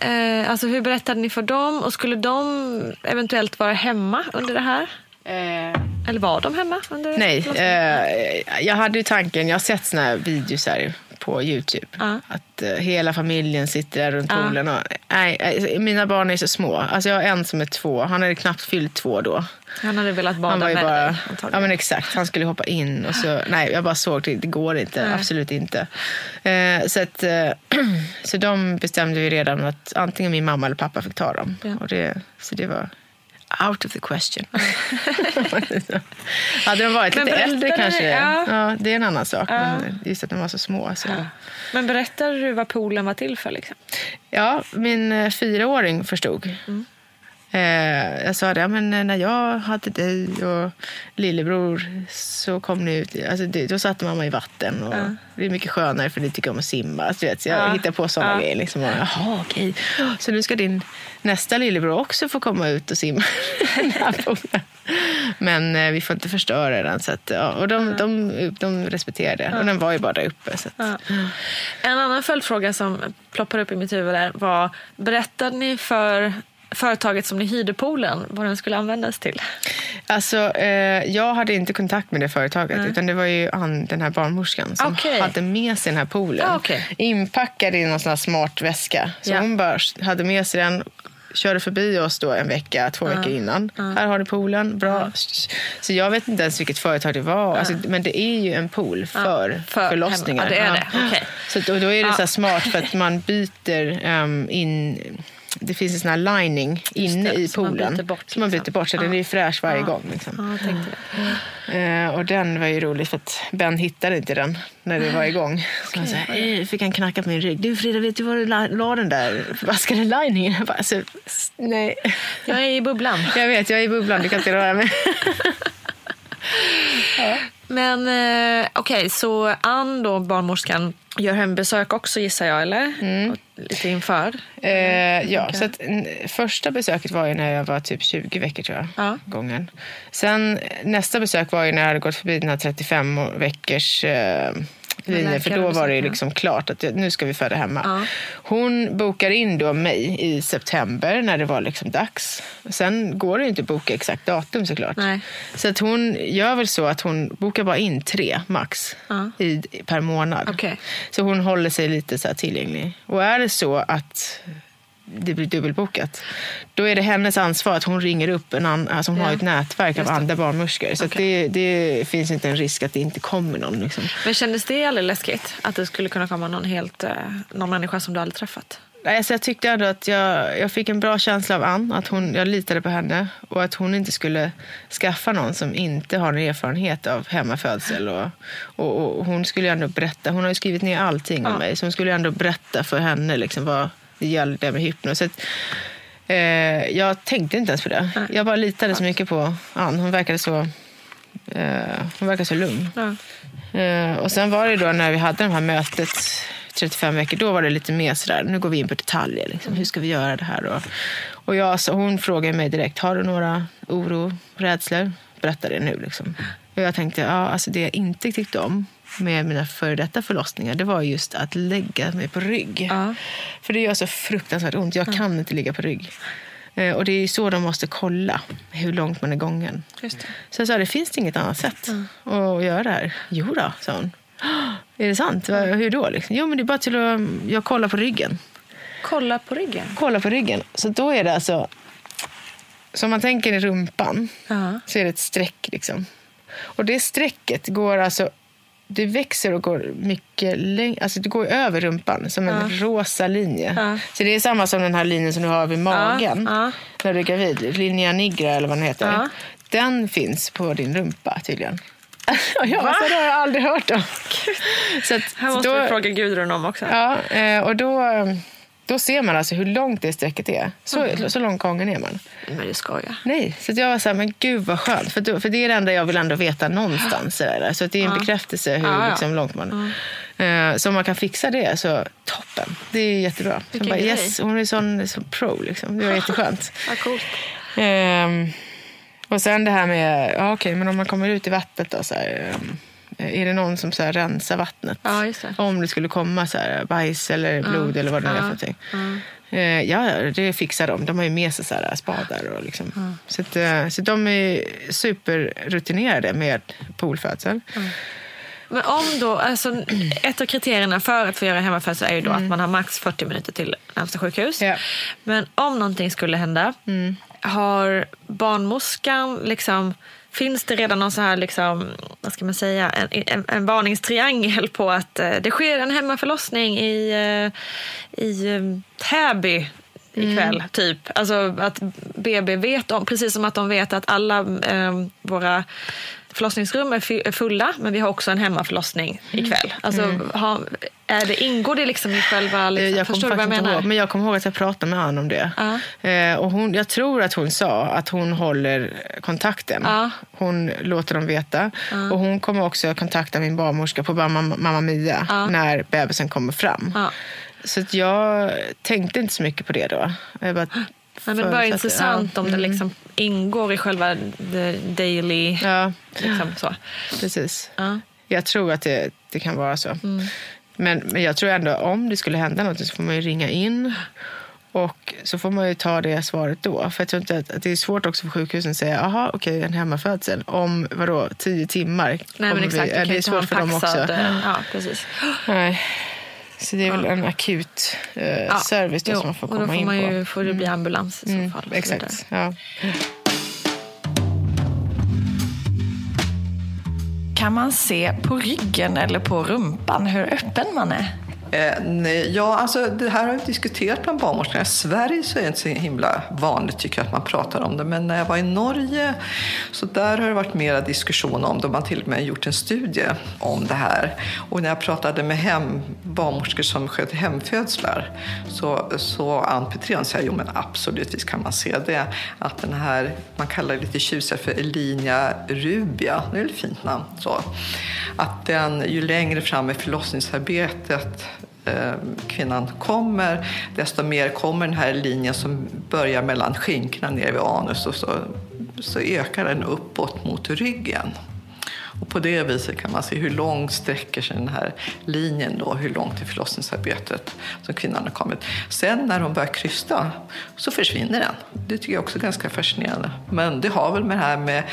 Eh, alltså hur berättade ni för dem? Och skulle de eventuellt vara hemma under det här? Eller var de hemma? Under nej, eh, jag hade ju tanken, jag har sett såna här videos här på Youtube. Ja. Att eh, hela familjen sitter där runt Ja. poolen. Och, nej, eh, mina barn är så små. Alltså jag har en som är två. Han hade knappt fyllt två då. Han hade velat bada Han var ju med bara, dig antagligen. ja men exakt, han skulle hoppa in och så, nej jag bara såg det, det går inte, absolut inte. Eh, så att, eh, så de bestämde ju redan att antingen min mamma eller pappa fick ta dem. Ja. Och det, så det var out of the question. Hade de varit Men lite äldre kanske, ja. ja. det är en annan sak. Men just att de var så små. Så. Men berättade du vad poolen var till för? Liksom? Ja, min eh, fyraåring förstod. Eh, jag sa det, ja, men när jag hade dig och lillebror så kom ni ut. Alltså det, då satte mamma i vatten. Och Det är mycket skönare för ni tycker om att simma. Alltså, vet, så jag Ja. hittar på sådana Ja. grejer. Liksom. Och, Jaha, okej. Så nu ska din nästa lillebror också få komma ut och simma. Men eh, vi får inte förstöra den. Så att, ja. Och de, de, de respekterar det. Och den var ju bara där uppe. Så att, Ja. En annan följdfråga som ploppar upp i mitt huvud där var, berättade ni för företaget som ni hyrde poolen vad den skulle användas till? Alltså, eh, jag hade inte kontakt med det företaget. Utan det var ju Ann, den här barnmorskan som Okej. hade med sig den här poolen. Ah, okej. Inpackad i någon sån här smart väska. Så Ja. hon bara hade med sig den. Körde förbi oss då en vecka, två veckor innan. Här har du poolen, bra. Så jag vet inte ens vilket företag det var. Alltså, men det är ju en pool för, för förlossningar. det är det. Okej. Så då, då är det så smart för att man byter ehm, in... Det finns en sån här lining inne det, i man poolen. byter bort, Som man byter liksom. bort, så den är ju fräsch varje gång. Liksom. Ja, det. Eh, och den var ju rolig för att Ben hittade inte den när det var igång. Så han sa, "Eh", fick han knacka på min rygg. Du Frida, vet du var du la, la den där vaskade liningen? Jag bara, alltså, nej. Jag är i bubblan. Jag vet, jag är i bubblan. Du kan inte röra mig. Men eh, okej, så Ann då, barnmorskan, gör hembesök också gissar jag, eller? Och Lite inför. Eh, ja, så att, första besöket var ju när jag var typ 20 veckor tror jag. Ja. Gången. Sen nästa besök var ju när jag hade gått förbi den här 35 veckors eh, linjen. För då var det ju liksom klart att nu ska vi föda hemma. Ja. Hon bokar in då mig i september när det var liksom dags. Sen går det ju inte att boka exakt datum såklart. Nej. Så att hon gör väl så att hon bokar bara in tre max Ja. i, per månad. Okej. Så hon håller sig lite så här tillgänglig. Och är det så att det blir dubbelbokat, då är det hennes ansvar att hon ringer upp en annan, alltså hon Ja. har ett nätverk av andra barnmorskor. Så att det, det finns inte en risk att det inte kommer någon. Liksom. Men kändes det aldrig läskigt? Att det skulle kunna komma någon, helt, eh, någon människa som du aldrig träffat? Alltså jag tyckte ändå att jag, jag fick en bra känsla av Ann. Att hon, jag litade på henne och att hon inte skulle skaffa någon som inte har en erfarenhet av hemmafödsel. Och, och, och hon skulle ändå berätta. Hon har ju skrivit ner allting om mig. Så hon skulle ändå berätta för henne liksom, vad det gällde med hypnos. Så att, eh, jag tänkte inte ens på det. Jag bara litade så mycket på Ann. Hon verkade så, eh, hon verkade så lugn. Ja. Eh, och sen var det då när vi hade det här mötet 35 veckor, då var det lite mer sådär, nu går vi in på detaljer. Liksom. Hur ska vi göra det här? Och, och jag, så hon frågade mig direkt, har du några oro, rädslor? Berätta det nu. Liksom. Och jag tänkte, ja, alltså det jag inte tyckte om med mina före detta förlossningar, det var just att lägga mig på rygg. Ja. För det gör så fruktansvärt ont. Jag kan inte ligga på rygg. Eh, Och det är så de måste kolla hur långt man är gången. Just det. Så jag sa, det finns det inget annat sätt att göra det här? Jo då, sa hon. "Ah, Är det sant? Va- Hur då? Liksom? Jo, men det är bara till att jag kollar på ryggen. Kolla på ryggen. Kolla på ryggen. Så då är det alltså... Så om man tänker i rumpan Ja. så är det ett streck. Liksom. Och det strecket går alltså... Det växer och går mycket längre. Alltså det går över rumpan som en rosa linje. Ja. Så det är samma som den här linjen som du har vid magen ja. när du är gravid. Linea nigra eller vad den heter. Ja. Den finns på din rumpa tydligen. Och jag bara, så det har jag aldrig hört om. Så att, Här måste då, vi fråga Gudrun om också. Ja, eh, och då, då ser man alltså hur långt det strecket är. Så, Mm. så lång gången är man. Men du skojar. Nej, så jag var så här, men gud vad skönt. För, då, för det är det enda jag vill ändå veta någonstans. Så, där. så att det är en bekräftelse hur Ja, ja. liksom, långt man... Eh, så om man kan fixa det så toppen. Det är jättebra. Så bara, yes, hon är sån, sån pro liksom. Det var jätteskönt. Vad coolt. Ehm, och sen det här med, ja, okej, men om man kommer ut i vattnet då, så här, ehm, är det någon som så här, rensar vattnet? Ja, det. Om det skulle komma så här, bajs eller blod eller vad det nu är för någonting. Eh, ja, det fixar de. De har ju med sig så här, spadar. Och liksom. så, att, eh, så de är superrutinerade med poolfödsel. Men om då, alltså, ett av kriterierna för att få göra hemmafödsel är ju då att man har max 40 minuter till närmsta sjukhus. Ja. Men om någonting skulle hända, har barnmorskan liksom Finns det redan någon så här, liksom, vad ska man säga, en, en, en varningstriangel på att eh, det sker en hemmaförlossning i, eh, i eh, Täby ikväll. Mm. Typ. Alltså att BB vet om, precis som att de vet att alla eh, våra förlossningsrum är fulla men vi har också en hemmaförlossning ikväll. Alltså, har, är det, ingår det liksom i själva... Mm. Eh, Liksom, Jag förstår du vad jag menar? ihåg, men jag kommer ihåg att jag pratade med han om det. Ja. Eh, och hon, jag tror att hon sa att hon håller kontakten. Ja. Hon låter dem veta. Och hon kommer också kontakta min barnmorska på Mamma, Mamma Mia när bebisen kommer fram. Så att jag tänkte inte så mycket på det då. Jag bara Nej, men det var intressant ja. om det Mm. liksom ingår i själva the daily... Ja, Liksom, så. precis. Ja. Jag tror att det, det kan vara så. Mm. Men, men jag tror ändå om det skulle hända något så får man ju ringa in. Och så får man ju ta det svaret då. För jag tror inte att, att det är svårt också för sjukhusen att säga, aha, okej, en hemmafödsel. Om vadå, tio timmar? Nej, men exakt. Vi, ja, det är svårt för dem också. paxad, eh, Ja, precis. Nej. Så det är väl en akut eh, Ja. service då Jo, som man får och då komma får in man på. ju, får det bli ambulans i så Mm, fall. exakt. Ja. Kan man se på ryggen eller på rumpan hur öppen man är? Eh, nej, ja, alltså, det här har vi diskuterat bland barnmorskorna. I Sverige så är det inte så himla vanligt tycker jag att man pratar om det. Men när jag var i Norge så där har det varit mera diskussion om det. Man har till och med gjort en studie om det här. Och när jag pratade med hem, barnmorskor som sköter hemfödslar så, så Ann Petrén säger jo men absolut visst kan man se det. Att den här, man kallar det lite tjusigare för Elinia rubia, det är ett fint namn. Så. Att den ju längre fram i förlossningsarbetet Eh, kvinnan kommer, desto mer kommer den här linjen som börjar mellan skinkorna ner vid anus och så, så ökar den uppåt mot ryggen. Och på det viset kan man se hur långt sträcker sig den här linjen då, hur långt i förlossningsarbetet som kvinnan har kommit. Sen när hon börjar krysta så försvinner den. Det tycker jag också är ganska fascinerande. Men det har väl med det här med,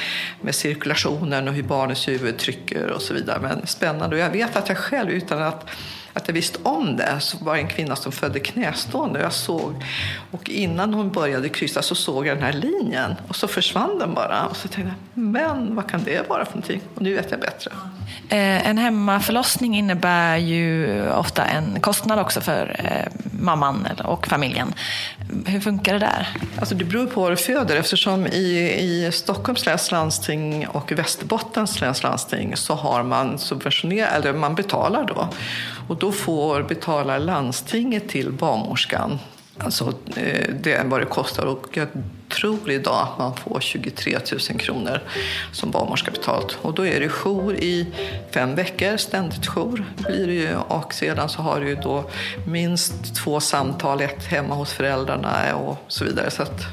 med cirkulationen och hur barnets huvud trycker och så vidare. Men spännande. Och jag vet att jag själv utan att att jag visste om det så var det en kvinna som födde knästående. Jag såg, och innan hon började kryssa så såg jag den här linjen och så försvann den bara. Och så tänkte jag, men vad kan det vara för någonting? Och nu vet jag bättre. Eh, en hemmaförlossning innebär ju ofta en kostnad också för eh, mamman och familjen. Hur funkar det där? Alltså det beror på vad du föder eftersom i, i Stockholms läns landsting och Västerbottens läns landsting så har man subventionerat, eller man betalar då. Och då får betalar landstinget till barnmorskan Alltså eh, det är vad det kostar och jag otrolig dag att man får 23 000 kronor som barnmorska betalt. Och då är det jour i fem veckor, ständigt jour blir det ju. Och sedan så har du ju då minst två samtal, ett hemma hos föräldrarna och så vidare. Så att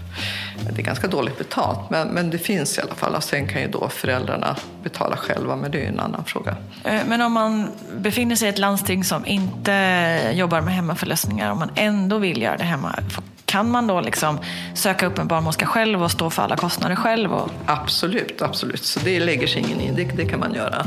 det är ganska dåligt betalt, men, men det finns i alla fall. Och sen kan ju då föräldrarna betala själva, men det är ju en annan fråga. Eh, men om man befinner sig i ett landsting som inte jobbar med hemmaförlösningar och man ändå vill göra det hemma, kan man då liksom söka upp en barnmorska själv och stå för alla kostnader själv? Och... Absolut, absolut. Så det lägger sig ingen in. Det, det kan man göra.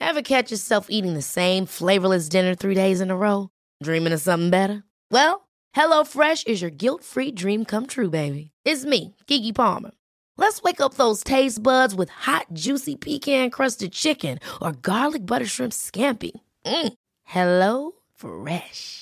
Ever catch yourself eating the same flavorless dinner three days in a row? Dreaming of something better? Well, HelloFresh is your guilt-free dream come true, baby. It's me, Kiki Palmer. Let's wake up those taste buds with hot, juicy pecan-crusted chicken or garlic butter shrimp scampi. Mm. Hello Fresh.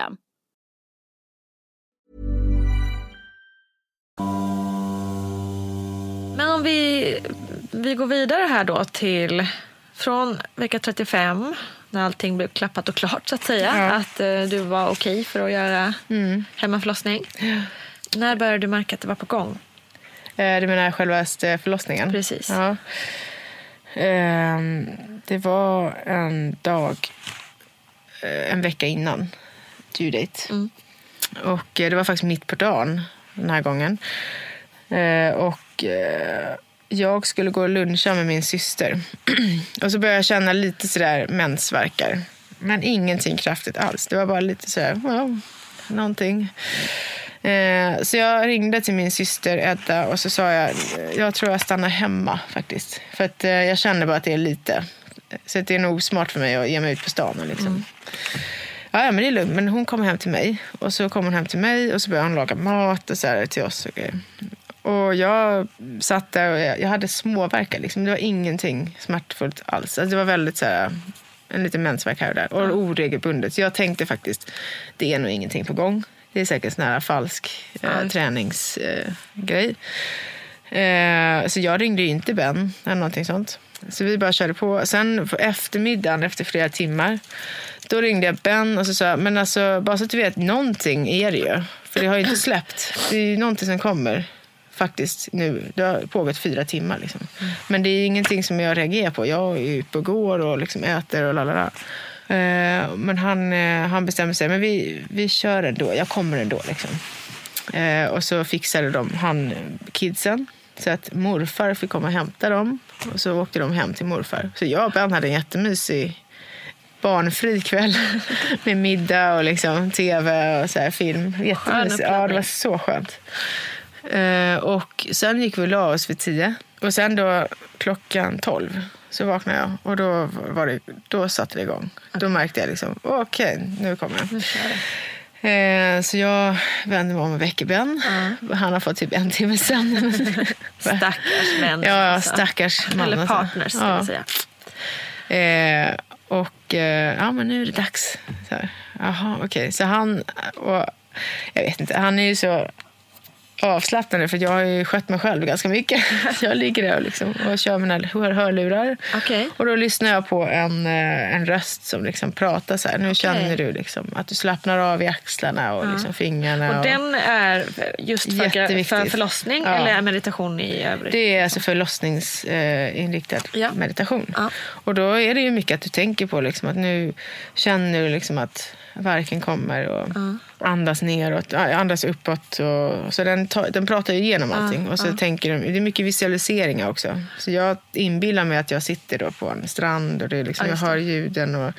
Men om vi, vi går vidare här då till från vecka 35 när allting blev klappat och klart så att säga. Ja. Att eh, du var okej för att göra hemmaförlossning. När började du märka att det var på gång? Eh, Du menar själva förlossningen? Precis. Ja. Ehm, Det var en dag, eh, en vecka innan due date. Och eh, det var faktiskt mitt på dagen den här gången. Eh, Och eh, jag skulle gå och luncha med min syster. Och så började jag känna lite sådär mensvärkar. Men ingenting kraftigt alls. Det var bara lite sådär, ja, någonting. Eh, så jag ringde till min syster Edda och så sa jag, jag tror jag stannar hemma faktiskt. För att eh, jag känner bara att det är lite. Så det är nog smart för mig att ge mig ut på stan. Liksom. Ja, ja, men det är lugnt. Men hon kom hem till mig. Och så kom hon hem till mig och så började hon laga mat och så här till oss. Och, grejer. och jag satt där och jag, jag hade småverkar. Liksom. Det var ingenting smärtfullt alls. Alltså, det var väldigt så här, en liten mensvärk här och där. Och oregelbundet. Så jag tänkte faktiskt, det är nog ingenting på gång. Det är säkert sån här falsk eh, träningsgrej. Eh. Eh, så jag ringde ju inte Ben eller någonting sånt. Så vi bara körde på. Sen på eftermiddagen, efter flera timmar, då ringde jag Ben och så sa men alltså bara så att du vet, någonting är det ju. För det har ju inte släppt. Det är ju någonting som kommer faktiskt nu. Det har pågått fyra timmar. Liksom. Men det är ingenting som jag reagerar på. Jag är ute och går och liksom äter och lalala. Eh, Men han, eh, han bestämde sig, men vi, vi kör ändå. Jag kommer ändå. Liksom. Eh, och så fixade de han kidsen. Så att morfar fick komma och hämta dem. Och så åkte de hem till morfar. Så jag och Ben hade en jättemysig barnfri kväll. Med middag och liksom tv och så här film. Jättemysigt. Ja, det var så skönt. Eh, och sen gick vi och la oss vid tio. Och sen då klockan tolv så vaknade jag. Och då, var det, då satte det igång. Då märkte jag liksom, okej, nu kommer den. Eh, så jag vände mig om och väcker Ben. Han har fått typ en timme sen. Stackars män. Ja, alltså. stackars man. Eller alltså. partners, ska vi säga. Eh, och eh, ja, men nu är det dags. Så här, Jaha, okej. Så han, och, jag vet inte, han är ju så avslappnande för jag har ju skött mig själv ganska mycket. Jag ligger där och, liksom, och kör mina hör- hörlurar. Okej. Och då lyssnar jag på en, eh, en röst som liksom pratar så här. Nu känner du liksom att du slappnar av i axlarna och liksom fingrarna. Och den är just för, för förlossning Ja. eller meditation i övrigt? Det är alltså förlossningsinriktad Ja. meditation. Ja. Och då är det ju mycket att du tänker på liksom att nu känner du liksom att verken kommer och andas neråt, ja, andas uppåt. Och, så den, tar, den pratar ju igenom allting. och så tänker de, det är mycket visualiseringar också. Så jag inbillar mig att jag sitter då på en strand och det är liksom, jag hör ljuden. Och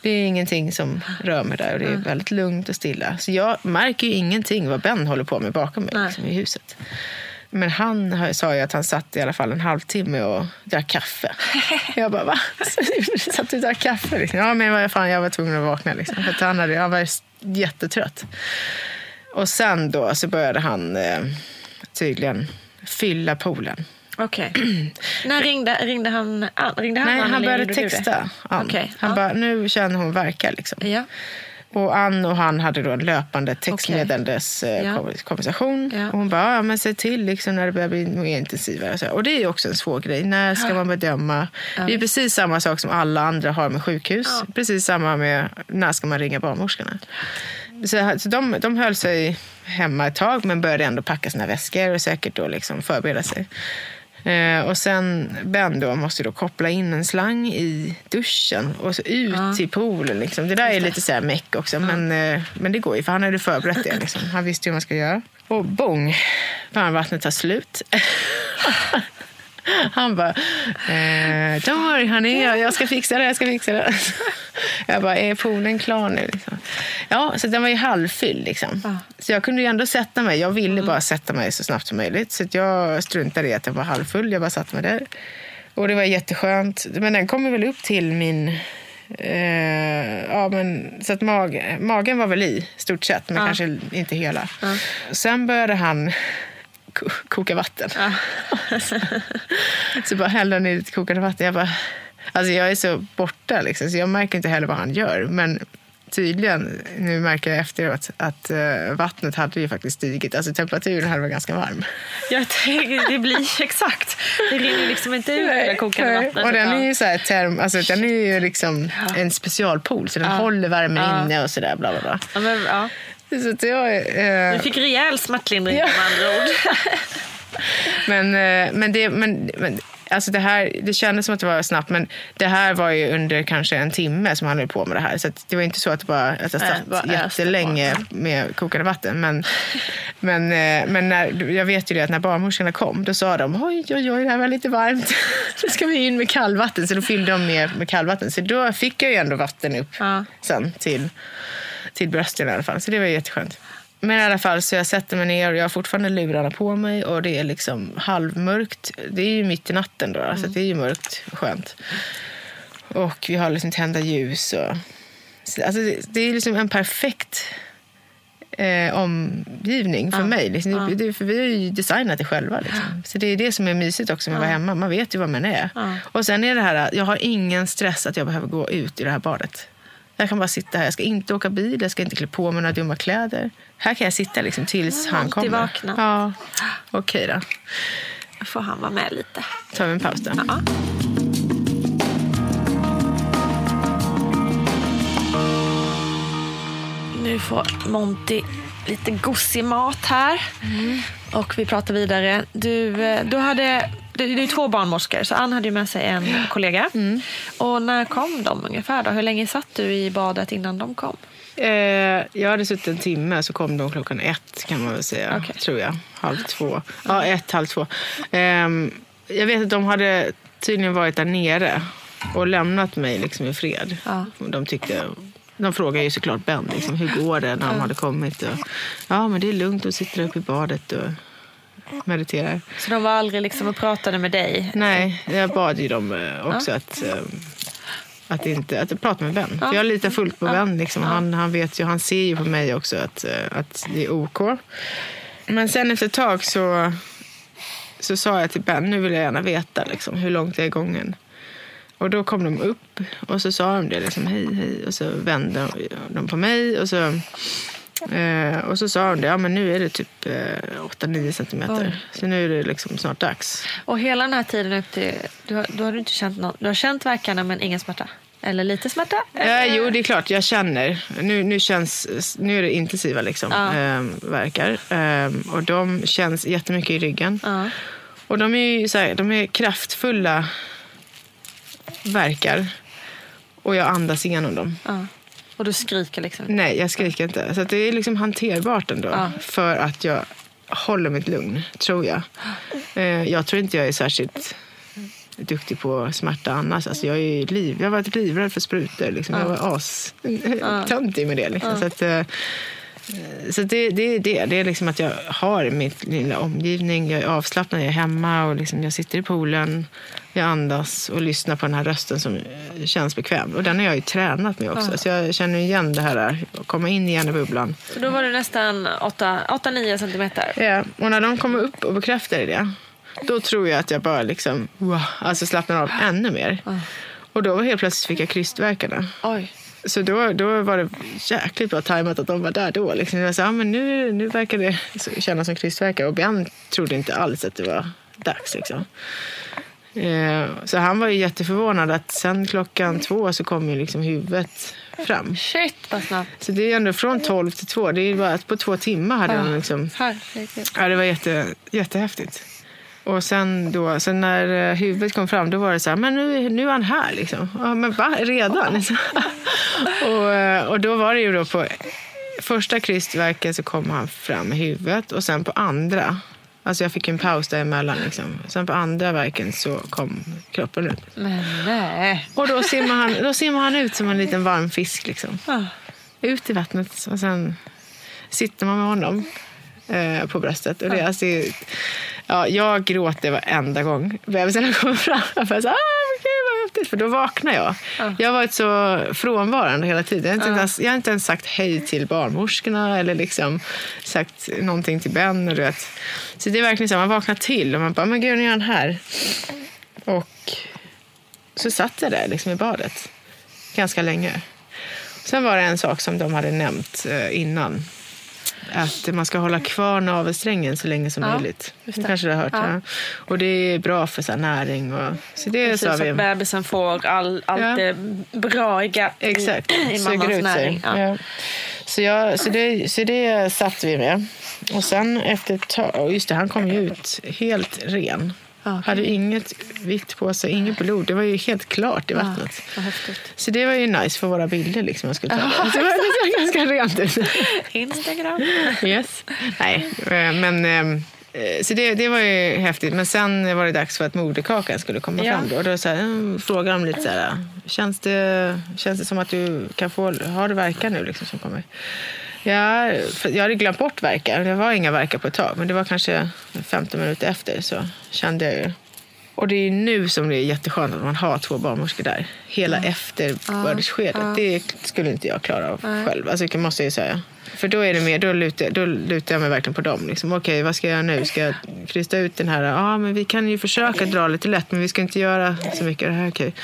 Det är ingenting som rör mig där och det är väldigt lugnt och stilla. Så jag märker ju ingenting vad Ben håller på med bakom mig liksom, i huset. Men han sa ju att han satt i alla fall en halvtimme och drack kaffe. Jag bara, va? Satt du och drack kaffe? Liksom. Ja, men vad fan, jag var tvungen att vakna. Liksom, för han, hade, han var jättetrött. Och sen då så började han eh, tydligen fylla poolen. Okej. När ringde, ringde han an? Ringde han Nej, an han började texta. an. Okej, Han ja. bara, nu känner hon verkar liksom. Ja. Och Ann och han hade då en löpande textmeddelandes Ja. ja. konversation. Ja. Och hon bara, ja, men säg till liksom, när det börjar bli mer intensivare. Så, och det är ju också en svår grej. När ska man bedöma? Det är precis samma sak som alla andra har med sjukhus. Precis samma med när ska man ringa barnmorskorna. Så, så de, de höll sig hemma ett tag men började ändå packa sina väskor och säkert då liksom förbereda sig. Eh, och sen Ben då måste då koppla in en slang i duschen och så ut till poolen. Liksom. Det där är lite så här meck också, men, eh, men det går ju för han hade förberett det. Liksom. Han visste hur man ska göra. Och bong, varmvattnet tar slut. Han bara, eh, don't worry honey, jag, jag ska fixa det, jag ska fixa det. Jag bara, är poolen klar nu? Liksom. Ja, så den var ju halvfylld. Liksom. Så jag kunde ju ändå sätta mig. Jag ville bara sätta mig så snabbt som möjligt. Så jag struntade i att den var halvfull. Jag bara satte mig där. Och det var jätteskönt. Men den kommer väl upp till min... Eh, ja, men, så att mag, magen var väl i, stort sett. Men kanske inte hela. Sen började han koka vatten. så bara hällde han i lite kokande vatten. Jag bara... Alltså jag är så borta liksom, så jag märker inte heller vad han gör. Men tydligen, nu märker jag efteråt, att eh, vattnet hade ju faktiskt stigit. Alltså temperaturen hade varit ganska varm. Jag tänker, det blir exakt. Det rinner liksom inte ut där kokande vattnet. Och den är ju så här term, alltså den är ju liksom en specialpool så den håller värmen inne och sådär bla bla bla. Ja, men, ja. Så jag, eh, Du fick rejäl smärtlindring Ja. med andra ord. men, eh, men, det, men, men alltså det, här, det kändes som att det var snabbt men det här var ju under kanske en timme som han höll på med det här. Så det var inte så att, det bara, att jag satt bara öste jättelänge med kokande vatten. Men, men, eh, men när, jag vet ju det att när barnmorskorna kom då sa de oj, oj, oj, det här var lite varmt. Nu ska vi in med kallvatten. Så då fyllde de med, med kallvatten. Så då fick jag ju ändå vatten upp Ja. sen till, till brösten i alla fall. Så det var jätteskönt. Men i alla fall, så jag sätter mig ner och jag har fortfarande lurarna på mig och det är liksom halvmörkt. Det är ju mitt i natten då, så det är ju mörkt och skönt. Och vi har liksom tända ljus och... så- Alltså det, det är liksom en perfekt eh, omgivning för mig. Liksom. Det, det, för vi har ju designat det själva. Liksom. Så det är det som är mysigt också med att vara hemma. Man vet ju vad man är. Och sen är det här, jag har ingen stress att jag behöver gå ut i det här badet. Jag kan bara sitta här. Jag ska inte åka bil, jag ska inte klä på mig några dumma kläder. Här kan jag sitta liksom tills han kommer. vakna. Ja, okej då. får han vara med lite. tar vi en paus då. Ja. Nu får Monty lite gosig mat här. Och vi pratar vidare. Du, eh, du hade du, du är två barnmorskor, så Ann hade ju med sig en kollega. Och när kom de ungefär? Då? Hur länge satt du i badet innan de kom? Eh, jag hade suttit en timme, så kom de klockan ett kan man väl säga. Okej. Tror jag. Halv två. Ja, ett, halv två. Ehm, jag vet att de hade tydligen varit där nere och lämnat mig liksom i fred. Ja. De tyckte... De frågade ju såklart Ben, liksom, hur går det när de hade kommit? Och, ja, men det är lugnt, de sitter uppe i badet och mediterar. Så de var aldrig liksom och pratade med dig? Nej, jag bad ju dem eh, också att, eh, att, inte, att prata med Ben. För jag litar fullt på Ben. Liksom. Han, han, vet ju, han ser ju på mig också att, eh, att det är OK. Men sen efter ett tag så, så sa jag till Ben, nu vill jag gärna veta liksom, hur långt det är gången. Och då kom de upp och så sa de det, liksom, hej, hej. Och så vände de på mig och så, eh, och så sa de det, ja men nu är det typ eh, 8-9 centimeter. Så nu är det liksom snart dags. Och hela den här tiden upp till... Du har, då har du inte känt någon, Du har känt verkarna men ingen smärta? Eller lite smärta? Eh, jo, det är klart. Jag känner. Nu, nu, känns, nu är det intensiva liksom, Ja. eh, verkar. Eh, och de känns jättemycket i ryggen. Ja. Och de är ju så här, de är kraftfulla verkar. Och jag andas igenom dem. Ja. Och du skriker liksom? Nej, jag skriker inte. Så det är liksom hanterbart ändå. Ja. För att jag håller mitt lugn, tror jag. Eh, jag tror inte jag är särskilt duktig på smärta annars. Alltså jag, är liv, jag har varit livrädd för sprutor. Liksom. Jag var as töntig med det. Liksom. Så, att, eh, så det, det är det. Det är liksom att jag har mitt lilla omgivning. Jag är avslappnad, jag är hemma och liksom jag sitter i poolen. Jag andas och lyssnar på den här rösten som känns bekväm. Och den har jag ju tränat med också. Så jag känner igen det här, att komma in igen i bubblan. Så då var du nästan 8-9 centimeter? Ja, och när de kommer upp och bekräftar det, då tror jag att jag bara liksom, wow, alltså slappnar av ännu mer. Och då helt plötsligt fick jag krystvärkarna. Oj. Så då, då var det jäkligt bra tajmat att de var där då. Liksom. Jag sa, ah, men nu, nu verkar det kännas som krystvärkar. Och Ben trodde inte alls att det var dags. Liksom. Eh, så han var ju jätteförvånad att sen klockan två så kom ju liksom huvudet fram. Shit vad snabbt. Så det är ändå från 12 till 2. Det är bara på två timmar hade han liksom... Herregud. Ja, det var jätte, jättehäftigt. Och sen, då, sen när eh, huvudet kom fram, då var det så här, men nu, nu är han här liksom. Ja, men va? Redan? Och, eh, och då var det ju då på första krystverket så kom han fram med huvudet och sen på andra, alltså jag fick en paus däremellan liksom. Sen på andra verken så kom kroppen ut. Men nej. Och då simmar han, då simmar han ut som en liten varm fisk liksom. Ut i vattnet och sen sitter man med honom eh, på bröstet. Och det, alltså, ja, jag gråter varenda gång bebisarna kommer fram. Jag bara så, ah, okej, vad häftigt. För då vaknar jag. Jag har varit så frånvarande hela tiden. Jag har, inte ens, jag har inte ens sagt hej till barnmorskorna eller liksom sagt någonting till Ben. Och du vet. Så det är verkligen så, man vaknar till och man bara, men gud, nu är han här. Och så satt jag där liksom i badet ganska länge. Sen var det en sak som de hade nämnt eh, innan. Att man ska hålla kvar navelsträngen så länge som Ja, möjligt. just Det kanske du har hört. Ja. Ja. Och det är bra för så näring. Och, så det Precis, sa så vi. att bebisen får all, allt det braiga i, Exakt, i ut näring. Så, jag, så, det, så det satt vi med. Och sen efter ett tag, just det, han kom ju ut helt ren. Okej. Hade inget vitt på sig, inget blod. Det var ju helt klart i vattnet. Häftigt. Så det var ju nice för våra bilder. Liksom, jag skulle ta det. det var liksom ganska rent ut. Instagram. Yes. Nej, eh, men... eh, Så det, det var ju häftigt. Men sen var det dags för att moderkakan skulle komma Ja. fram. Då. Och då så här, mm, frågade de lite så här, känns det, känns det som att du kan få, har du verkar nu liksom som kommer? Ja, jag hade glömt bort verkar. Det var inga verkar på ett tag. Men det var kanske 15 minuter efter så kände jag ju. Och det är nu som det är jätteskönt att man har två barnmorskor där. Hela efterbördsskedet. Det skulle inte jag klara av själv. Alltså, det måste jag ju säga. För då är det mer, då lutar, då lutar jag mig verkligen på dem. Liksom, Okej, vad ska jag göra nu? Ska jag krysta ut den här? Ja, men vi kan ju försöka dra lite lätt, men vi ska inte göra så mycket. Det här, okej.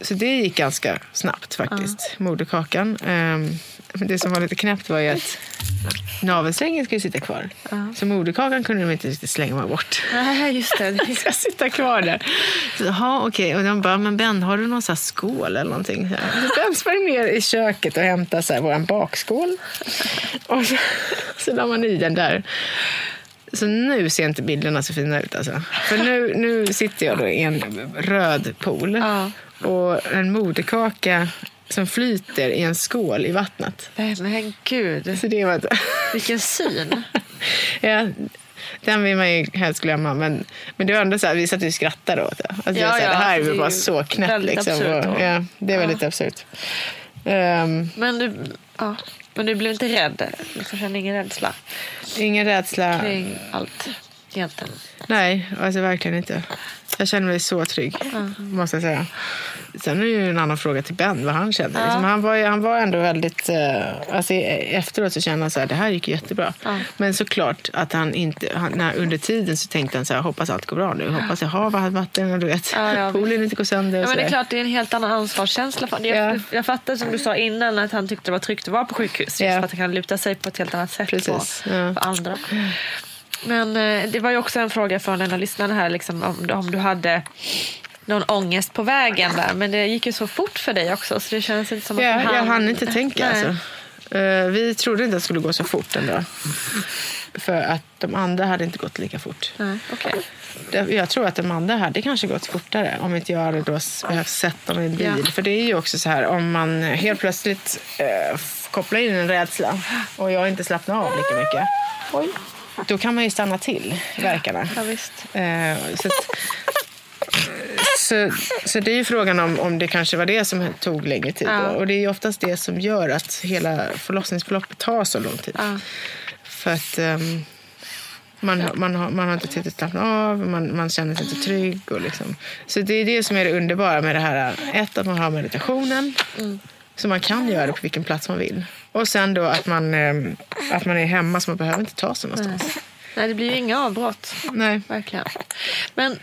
Så det gick ganska snabbt faktiskt, moderkakan. Men det som var lite knäppt var ju att navelsträngen skulle sitta kvar. Så moderkakan kunde de inte riktigt slänga bort. Nej, just det. Den ska sitta kvar där. Jaha, okej. Och de bara, men Ben, har du någon så här skål eller någonting? Så Ben sprang ner i köket och hämtade så här, vår bakskål. Och så, så la man i den där. Så nu ser inte bilderna så fina ut. Alltså. För nu, nu sitter jag då i en röd pool. Ja. Och en moderkaka som flyter i en skål i vattnet. Men gud. Så det var ett... Vilken syn. ja, den vill man ju helst glömma. Men, men det var ändå så här, vi satt och skrattade åt det. Alltså, Ja, det, var så här, ja, det här är det bara så knäppt. Liksom. absurt Och, ja, det är väldigt absurt. Ehm, Men du, ja. men du blev inte rädd? Du kände ingen rädsla ingen rädsla. kring allt egentligen? Nej, alltså verkligen inte. Jag känner mig så trygg, måste jag säga. Sen är det ju en annan fråga till Ben, vad han känner. Liksom, han, var, han var ändå väldigt... Eh, alltså, e- efteråt så kände han så här, det här gick jättebra. Men såklart att han inte... Han, när, under tiden så tänkte han så här, hoppas allt går bra nu. Hoppas jag har vatten och du vet, Ja, ja. poolen inte går sönder. Ja, men det är klart, det är en helt annan ansvarskänsla. Jag, Ja. jag fattar som du sa innan att han tyckte det var tryggt att vara på sjukhus. Just Ja. för att han kan luta sig på ett helt annat sätt Precis, på, ja. på andra. Men eh, det var ju också en fråga från en av lyssnarna här. Liksom, om, om du hade någon ångest på vägen där. Men det gick ju så fort för dig också. Så det känns inte som att Ja, du jag hann inte tänka. Nej. Alltså. Eh, vi trodde inte att det skulle gå så fort ändå. För att de andra hade inte gått lika fort. Nej. Det- Jag tror att de andra hade kanske gått fortare om inte jag hade då behövt sett dem i en bil. Ja. För det är ju också så här om man helt plötsligt eh, kopplar in en rädsla och jag inte slappnar av lika mycket. Oj. Då kan man ju stanna till verkarna. Ja, visst. Eh, så, att, så, så det är ju frågan om, om det kanske var det som tog längre tid. Ja. Och det är ju oftast det som gör att hela förlossningsförloppet tar så lång tid. Ja. För att ehm, man, har- man, har, man har inte tid att slappna av, man, man känner sig inte trygg. Och liksom. Så det är det som är det underbara med det här. Ett, att man har meditationen. Så man kan göra det på vilken plats man vill. Och sen då att man, ehm, att man är hemma så man behöver inte ta sig någonstans. Nej, det blir ju inga avbrott. Nej. Verkligen. Men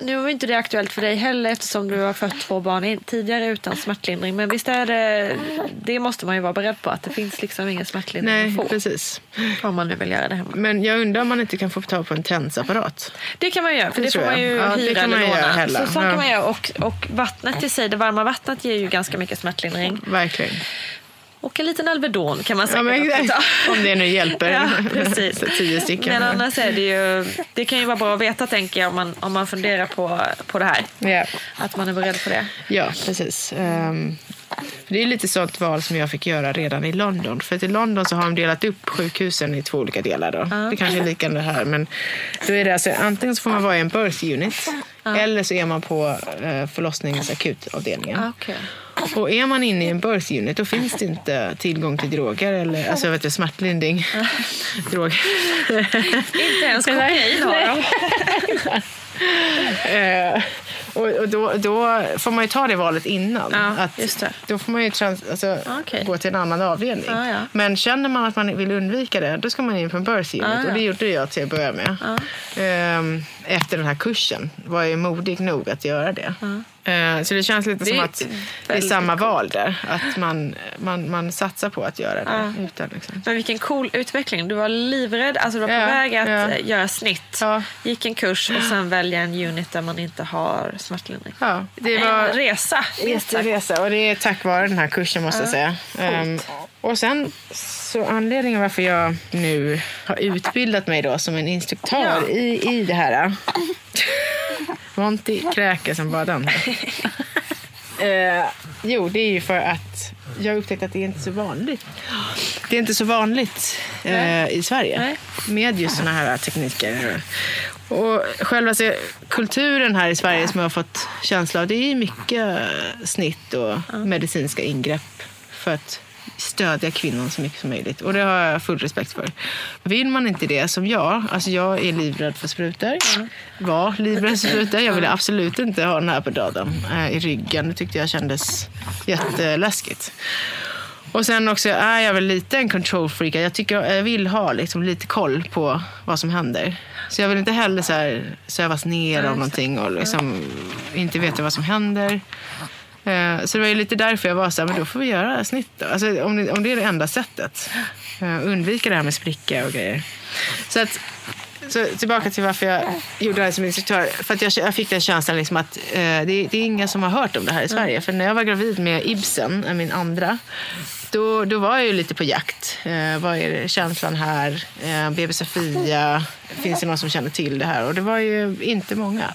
nu var inte det aktuellt för dig heller eftersom du har fött två barn tidigare utan smärtlindring. Men visst är det, det måste man ju vara beredd på att det finns liksom ingen smärtlindring Nej, att få. precis. Om man nu vill göra det hemma. Men jag undrar om man inte kan få tag på en tensapparat. Det kan man göra, för Det det, får man ju Ja, hyra eller låna. Så, så Ja. kan man göra. Och, och vattnet i sig, det varma vattnet ger ju ganska mycket smärtlindring. Verkligen. Och en liten Alvedon kan man säkert Ja, om det nu hjälper. Ja, precis. Tio stycken. Men annars är det ju, det kan ju vara bra att veta tänker jag om man, om man funderar på, på det här. Ja. Att man är beredd på det. Ja, precis. För det är lite sånt val som jag fick göra redan i London. För att i London så har de delat upp sjukhusen i två olika delar. Då. Det kanske är likadant här. Men då är det alltså, antingen så får man vara i en birth unit eller så är man på eh, förlossningsakutavdelningen. Ah, okay. Och är man inne i en birth unit då finns det inte tillgång till droger eller alltså, vet du, smärtlindring. droger. Inte ens kokain har de. Eh, och och då, då får man ju ta det valet innan. Ja, att. Då får man ju trans, alltså, Okej. gå till en annan avdelning. Ja, ja. Men känner man att man vill undvika det, då ska man in på en birth unit. Ja, ja. Och det gjorde jag till att börja med. Ehm, efter den här kursen var jag modig nog att göra det. Eh, så det känns lite Det som att det är samma val där. Att man, man, man satsar på att göra det. Ja. Utan, liksom. Men vilken cool utveckling. Du var livrädd, alltså du var på Ja, väg att ja. göra snitt. Gick en kurs och sen välja en unit där man inte har smärtlindring. Ja, det var En resa. Jätteresa och det är tack vare den här kursen måste jag säga. Ehm, och sen så anledningen varför jag nu har utbildat mig då som en instruktör Ja. i, i det här. Monty kräker som bara den. Eh, jo, det är ju för att jag har upptäckt att det är inte så vanligt. Det är inte så vanligt eh, i Sverige Nej. med just såna här tekniker. Och själva så, kulturen här i Sverige som jag har fått känsla av, det är mycket snitt och medicinska ingrepp för att stödja kvinnan så mycket som möjligt. Och det har jag full respekt för. Vill man inte det som jag, alltså jag är livrädd för sprutor. Var livrädd för sprutor. Jag ville absolut inte ha den här på döden eh, i ryggen. Det tyckte jag kändes jätteläskigt. Och sen också är jag väl lite en control freak. Jag, tycker, jag vill ha liksom lite koll på vad som händer. Så jag vill inte heller så här sövas ner av någonting och liksom inte veta vad som händer. Eh, Så det var ju lite därför jag var så här, men då får vi göra snitt då. Alltså, om, det, om det är det enda sättet. Eh, Undvika det här med spricka och grejer. Så att så tillbaka till varför jag gjorde det här som instruktör. För att jag, jag fick den känslan liksom att eh, det, det är ingen som har hört om det här i Sverige. För när jag var gravid med Ibsen, eh, min andra, då, då var jag ju lite på jakt. Eh, vad är känslan här? Eh, BB Sofia, finns det någon som känner till det här? Och det var ju inte många.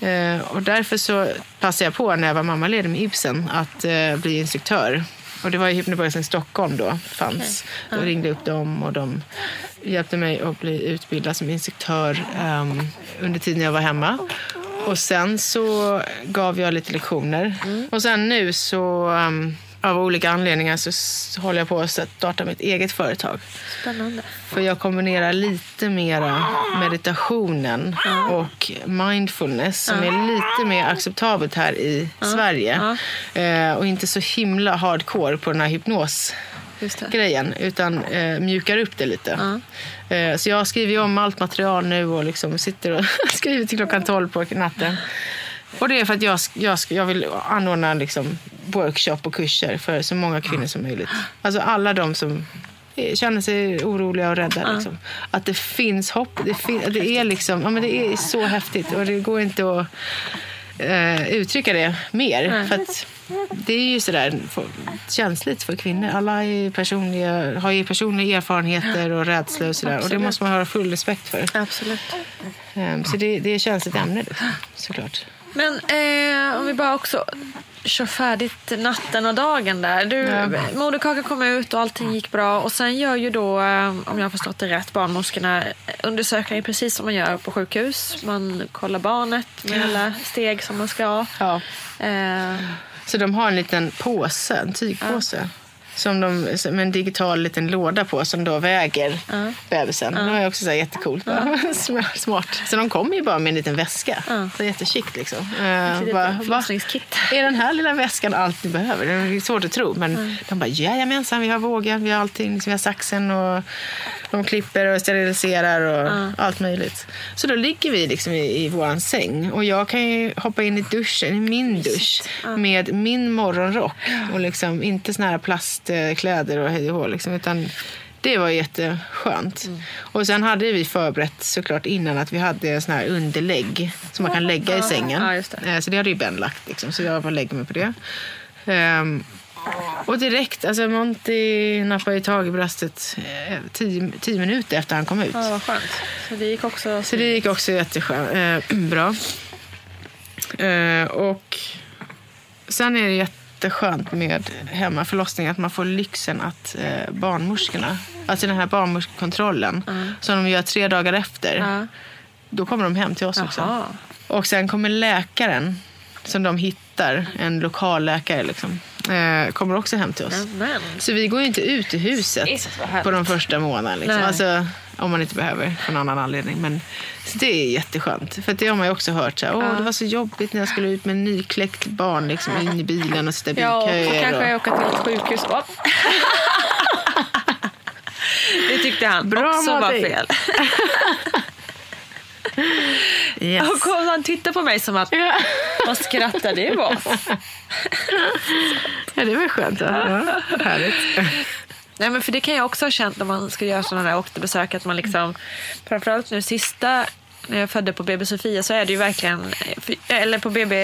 Eh, och därför så passade jag på när jag var mammaledig med Ibsen att eh, bli instruktör. Och det var i Hypnobörsen i Stockholm då fanns. Då ringde jag upp dem och de hjälpte mig att bli utbildad som instruktör ehm, under tiden jag var hemma. Och sen så gav jag lite lektioner. Och sen nu så ehm, av olika anledningar så håller jag på att starta mitt eget företag. Spännande. För jag kombinerar lite mera meditationen och mindfulness som är lite mer acceptabelt här i Sverige. Eh, och inte så himla hardcore på den här hypnosgrejen utan eh, mjukar upp det lite. Eh, så jag skriver om allt material nu och liksom sitter och skriver till klockan 12 på natten. Och det är för att jag, jag, jag vill anordna liksom workshop och kurser för så många kvinnor som möjligt. Alltså alla de som eh, känner sig oroliga och rädda. Liksom. Att det finns hopp. Det, fin- det, är liksom, ja, men det är så häftigt och det går inte att eh, uttrycka det mer. För att det är ju sådär känsligt för kvinnor. Alla är personliga, har ju personliga erfarenheter och rädslor och sådär. Och det måste man ha full respekt för. Absolut. Ehm, så det, det är känsligt ämne liksom, såklart. Men eh, om vi bara också kör färdigt natten och dagen där. Du, Ja. Moderkakan kom ut och allting gick bra. Och sen gör ju då, eh, om jag har förstått det rätt, barnmorskorna undersökningar precis som man gör på sjukhus. Man kollar barnet med alla steg som man ska. Ja. Eh, Så de har en liten påse, en tygpåse. Som de, med en digital liten låda på som då väger bebisen. Det var också så här jättecoolt. Smart. Så de kommer ju bara med en liten väska. Så jättechict liksom. Uh, bara. Är den här lilla väskan allt ni behöver? Det är svårt att tro. Men de bara, jajamensan, vi har vågen, vi har allting. Liksom, vi har saxen och De klipper och steriliserar och allt möjligt. Så då ligger vi liksom i, i våran säng och jag kan ju hoppa in i duschen, i min dusch, med min morgonrock och liksom inte såna här plastkläder och hej och hå, liksom, utan det var jätteskönt. Och sen hade vi förberett såklart innan att vi hade sån här underlägg som man kan lägga i sängen. Ja, Eh, Så det hade ju Ben lagt, liksom, så jag bara lägger mig på det. Ehm, och direkt, alltså Monty nappade ju tag i bröstet eh, tio, tio minuter efter han kom ut. Ja, vad skönt. Så det gick också... Så det gick också jättebra. Eh, bra. Eh, och sen är det jätteskönt med hemmaförlossning att man får lyxen att eh, barnmorskorna, alltså den här barnmorskekontrollen som de gör tre dagar efter, Ja. då kommer de hem till oss också. Jaha. Och sen kommer läkaren som de hittar, en lokal läkare liksom, eh, kommer också hem till oss. Men. Så vi går ju inte ut i huset på de första månaderna. Liksom. Alltså, om man inte behöver för någon annan anledning. Men, det är jätteskönt. För det har man ju också hört. Så här, Åh, Det var så jobbigt när jag skulle ut med en nykläckt barn liksom, in i bilen och sitta i Ja, och bilköer. kanske och... åka till ett sjukhus. Det tyckte han Bra också var fel. Yes. Och kom han titta på mig som att, vad skrattar det var? Ja, det var skönt. Ja. Ja, härligt. Nej, men för det kan jag också ha känt när man ska göra sådana där återbesök. Att man liksom, framförallt nu sista när jag födde på BB Sofia så är det ju verkligen, eller på BB,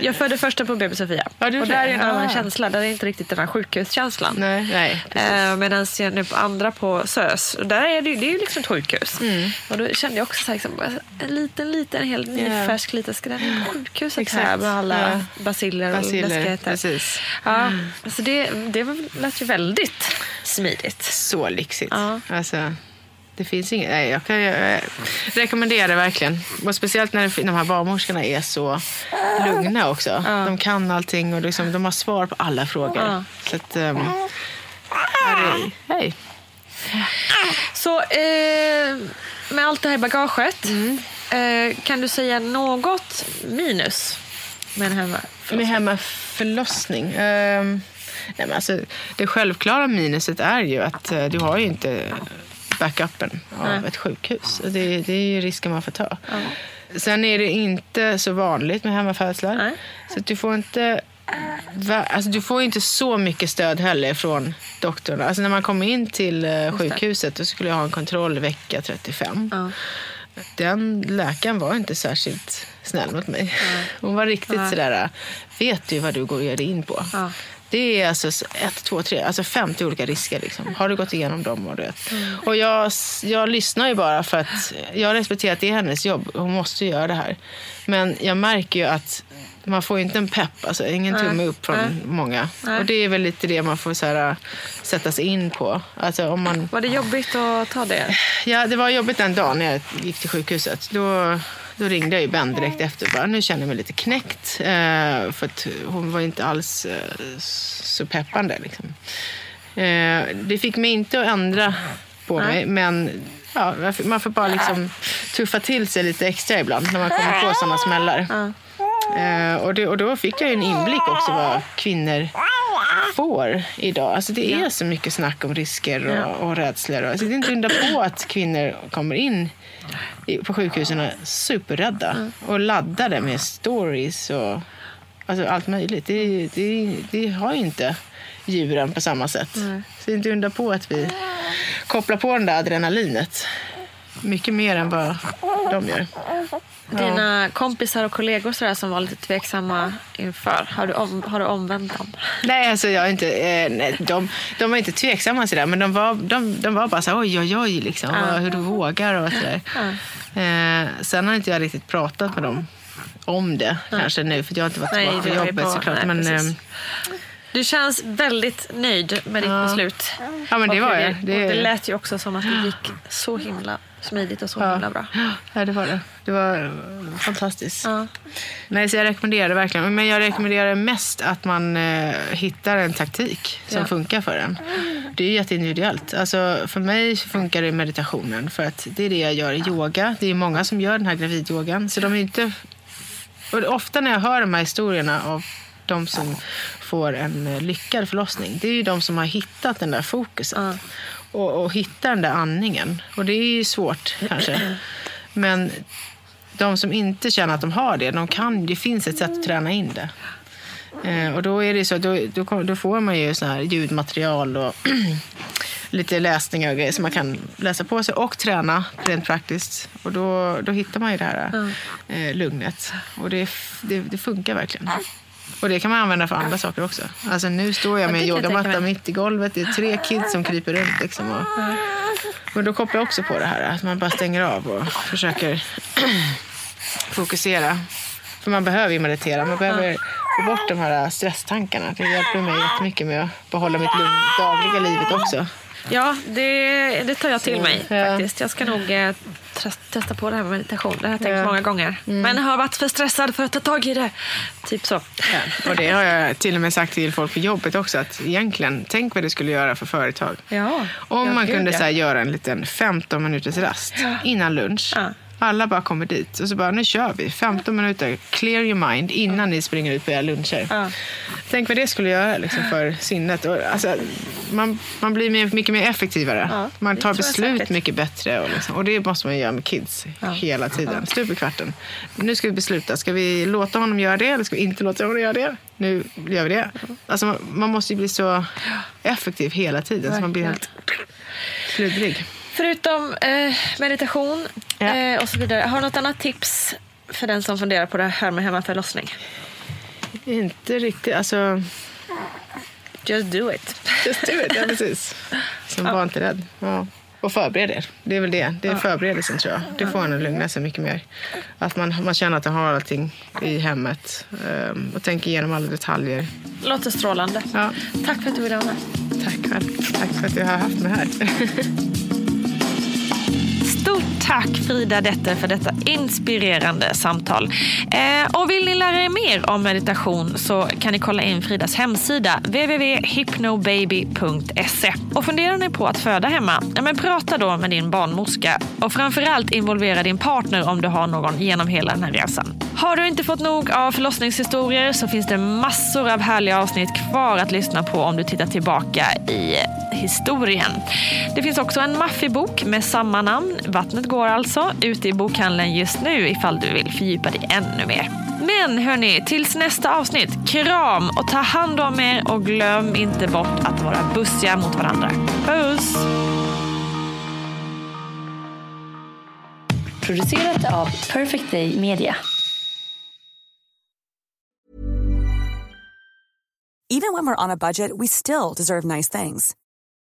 jag födde första på BB Sofia. Ja, och där är en annan Ah. känsla, där är inte riktigt den här sjukhuskänslan. Nej, nej. Eh, Medan jag nu på andra på SÖS, och där är det, ju- det är ju liksom ett sjukhus. Mm. Och då kände jag också så här, liksom, en liten, liten, helt nyfärsk liten skräll på sjukhuset Exakt. här med alla Ja. basiller och läskigheter. precis. Ja, alltså det, det var- lät ju väldigt smidigt. Så lyxigt. Ja. Alltså, det finns inget. Nej, jag kan jag rekommendera det verkligen. Och speciellt när det- de här barnmorskorna är så lugna också. De kan allting och liksom, de har svar på alla frågor. Ja. Så att, um, hej. hej. Så eh, med allt det här i bagaget, eh, kan du säga något minus med en hemma? Med hemmaförlossning. Um, nej men alltså, det självklara minuset är ju att eh, du har ju inte backupen av Nej. ett sjukhus. Och Det, det är ju risken man får ta. Sen är det inte så vanligt med hemmafödslar. Så du får inte Alltså, du får inte så mycket stöd heller från doktorn. Alltså, när man kommer in till eh, sjukhuset då skulle jag ha en kontroll vecka 35. Ja. Den läkaren var inte särskilt snäll mot mig. Hon var riktigt sådär, vet du vad du går in på? Ja. Det är alltså ett, två, tre, alltså 50 olika risker. Liksom. Har du gått igenom dem? Och, du vet. och jag, jag lyssnar ju bara för att jag respekterar att det är hennes jobb. Hon måste göra det här. Men jag märker ju att man får inte en pepp, alltså ingen tumme upp från Nej. många. Nej. Och det är väl lite det man får så här, sätta sig in på. Alltså om man Var det jobbigt att ta det? Ja, det var jobbigt den dagen när jag gick till sjukhuset. Då, då ringde jag ju Ben direkt efter och bara, nu känner jag mig lite knäckt. Eh, för att hon var inte alls eh, så peppande. Liksom. Eh, det fick mig inte att ändra på mig, men ja, man får bara liksom tuffa till sig lite extra ibland när man kommer på sådana smällar. Eh, och, det, och då fick jag en inblick också vad kvinnor får idag. Alltså det är så mycket snack om risker och, och rädslor. Alltså det är inte undra på att kvinnor kommer in på sjukhusen och är superrädda och laddade med stories och alltså allt möjligt. Det, det, det har ju inte djuren på samma sätt. Så det är inte undra på att vi kopplar på den där adrenalinet. Mycket mer än vad de gör. Dina kompisar och kollegor sådär, som var lite tveksamma inför, har du, om, har du omvänt dem? Nej, alltså jag inte, eh, nej, de, de var inte tveksamma sådär, men de var, de, de var bara så här, oj, oj, oj, liksom, vad- hur du vågar och sådär. Eh, sen har inte jag riktigt pratat med dem om det kanske nu, för jag har inte varit Nej, tillbaka på jobbet bara- såklart. nej, men, ehm, Du känns väldigt nöjd med ditt Ja. beslut. Ja, men det var jag. Det- Och det lät ju också som att det gick så himla smidigt och så himla bra. Ja, det var det. Det var eh, fantastiskt. Ja. Nej, så jag rekommenderar det verkligen. Men jag rekommenderar mest att man eh, hittar en taktik som Ja. funkar för en. Det är jätteindividuellt. Alltså, för mig funkar det meditationen. För att det är det jag gör i yoga. Det är många som gör den här gravidyogan. Så de är inte... Och ofta när jag hör de här historierna av de som får en eh, lyckad förlossning. Det är ju de som har hittat den där fokuset. Och, och hitta den där andningen. Och det är ju svårt kanske. Men de som inte känner att de har det, de kan, det finns ett sätt att träna in det. Eh, och då är det så, då, då, då får man ju så här ljudmaterial och lite läsningar och grejer som man kan läsa på sig och träna rent praktiskt. Och då, då hittar man ju det här eh, lugnet. Och det, det, det funkar verkligen. Och det kan man använda för andra saker också. Alltså nu står jag med en yogamatta mitt i golvet. Det är tre kids som kryper runt. Liksom och, men då kopplar jag också på det här att man bara stänger av och försöker fokusera. För man behöver ju meditera. Man behöver få bort de här stresstankarna. Det hjälper mig jättemycket med att behålla mitt lugn dagliga livet också. Ja, det, det tar jag till mig faktiskt. Jag ska nog eh, testa på det här med meditation. Det har jag tänkt Ja. många gånger. Mm. Men jag har varit för stressad för att ta tag i det. Typ så. Och det har jag till och med sagt till folk på jobbet också. Att egentligen, tänk vad det skulle göra för företag. Ja. Om Ja, man kunde ja. så här, göra en liten 15 minuters rast Ja. innan lunch. Alla bara kommer dit och så bara, nu kör vi. 15 minuter, clear your mind innan ni springer ut på era luncher. Tänk vad det skulle göra liksom, för sinnet. Och, alltså, man, man blir mer, mycket mer effektivare. man det tar beslut mycket bättre. Och, liksom, och det måste man göra med kids hela tiden. Stup i kvarten. Nu ska vi besluta. Ska vi låta honom göra det eller ska vi inte låta honom göra det? Nu gör vi det. Alltså, man, man måste ju bli så effektiv hela tiden så man blir helt sluddrig. Förutom eh, meditation eh, och så vidare. Har du något annat tips för den som funderar på det här med hemmaförlossning? Inte riktigt. Alltså, Just do it. Just do it, ja precis. Som var inte rädd. Ja. Och förbered er. Det är väl det. Det är förberedelsen tror jag. Det får en att lugna sig mycket mer. Att man, man känner att man har allting i hemmet. ehm, och tänker igenom alla detaljer. Låter strålande. Ja. Tack för att du ville vara med. Tack själv. Tack för att du har haft mig här. Stort tack Frida Detter för detta inspirerande samtal. Eh, och vill ni lära er mer om meditation så kan ni kolla in Fridas hemsida www.hypnobaby.se. Och funderar ni på att föda hemma? Ja, men prata då med din barnmorska och framförallt involvera din partner om du har någon genom hela den här resan. Har du inte fått nog av förlossningshistorier så finns det massor av härliga avsnitt kvar att lyssna på om du tittar tillbaka i historien. Det finns också en maffig bok med samma namn, Vattnet går alltså, ute i bokhandeln just nu ifall du vill fördjupa dig ännu mer. Men hörni, tills nästa avsnitt, kram och ta hand om er och glöm inte bort att vara bussiga mot varandra. Puss! Producerat av Perfect Day Media. Even when we're on a budget, we still deserve nice things.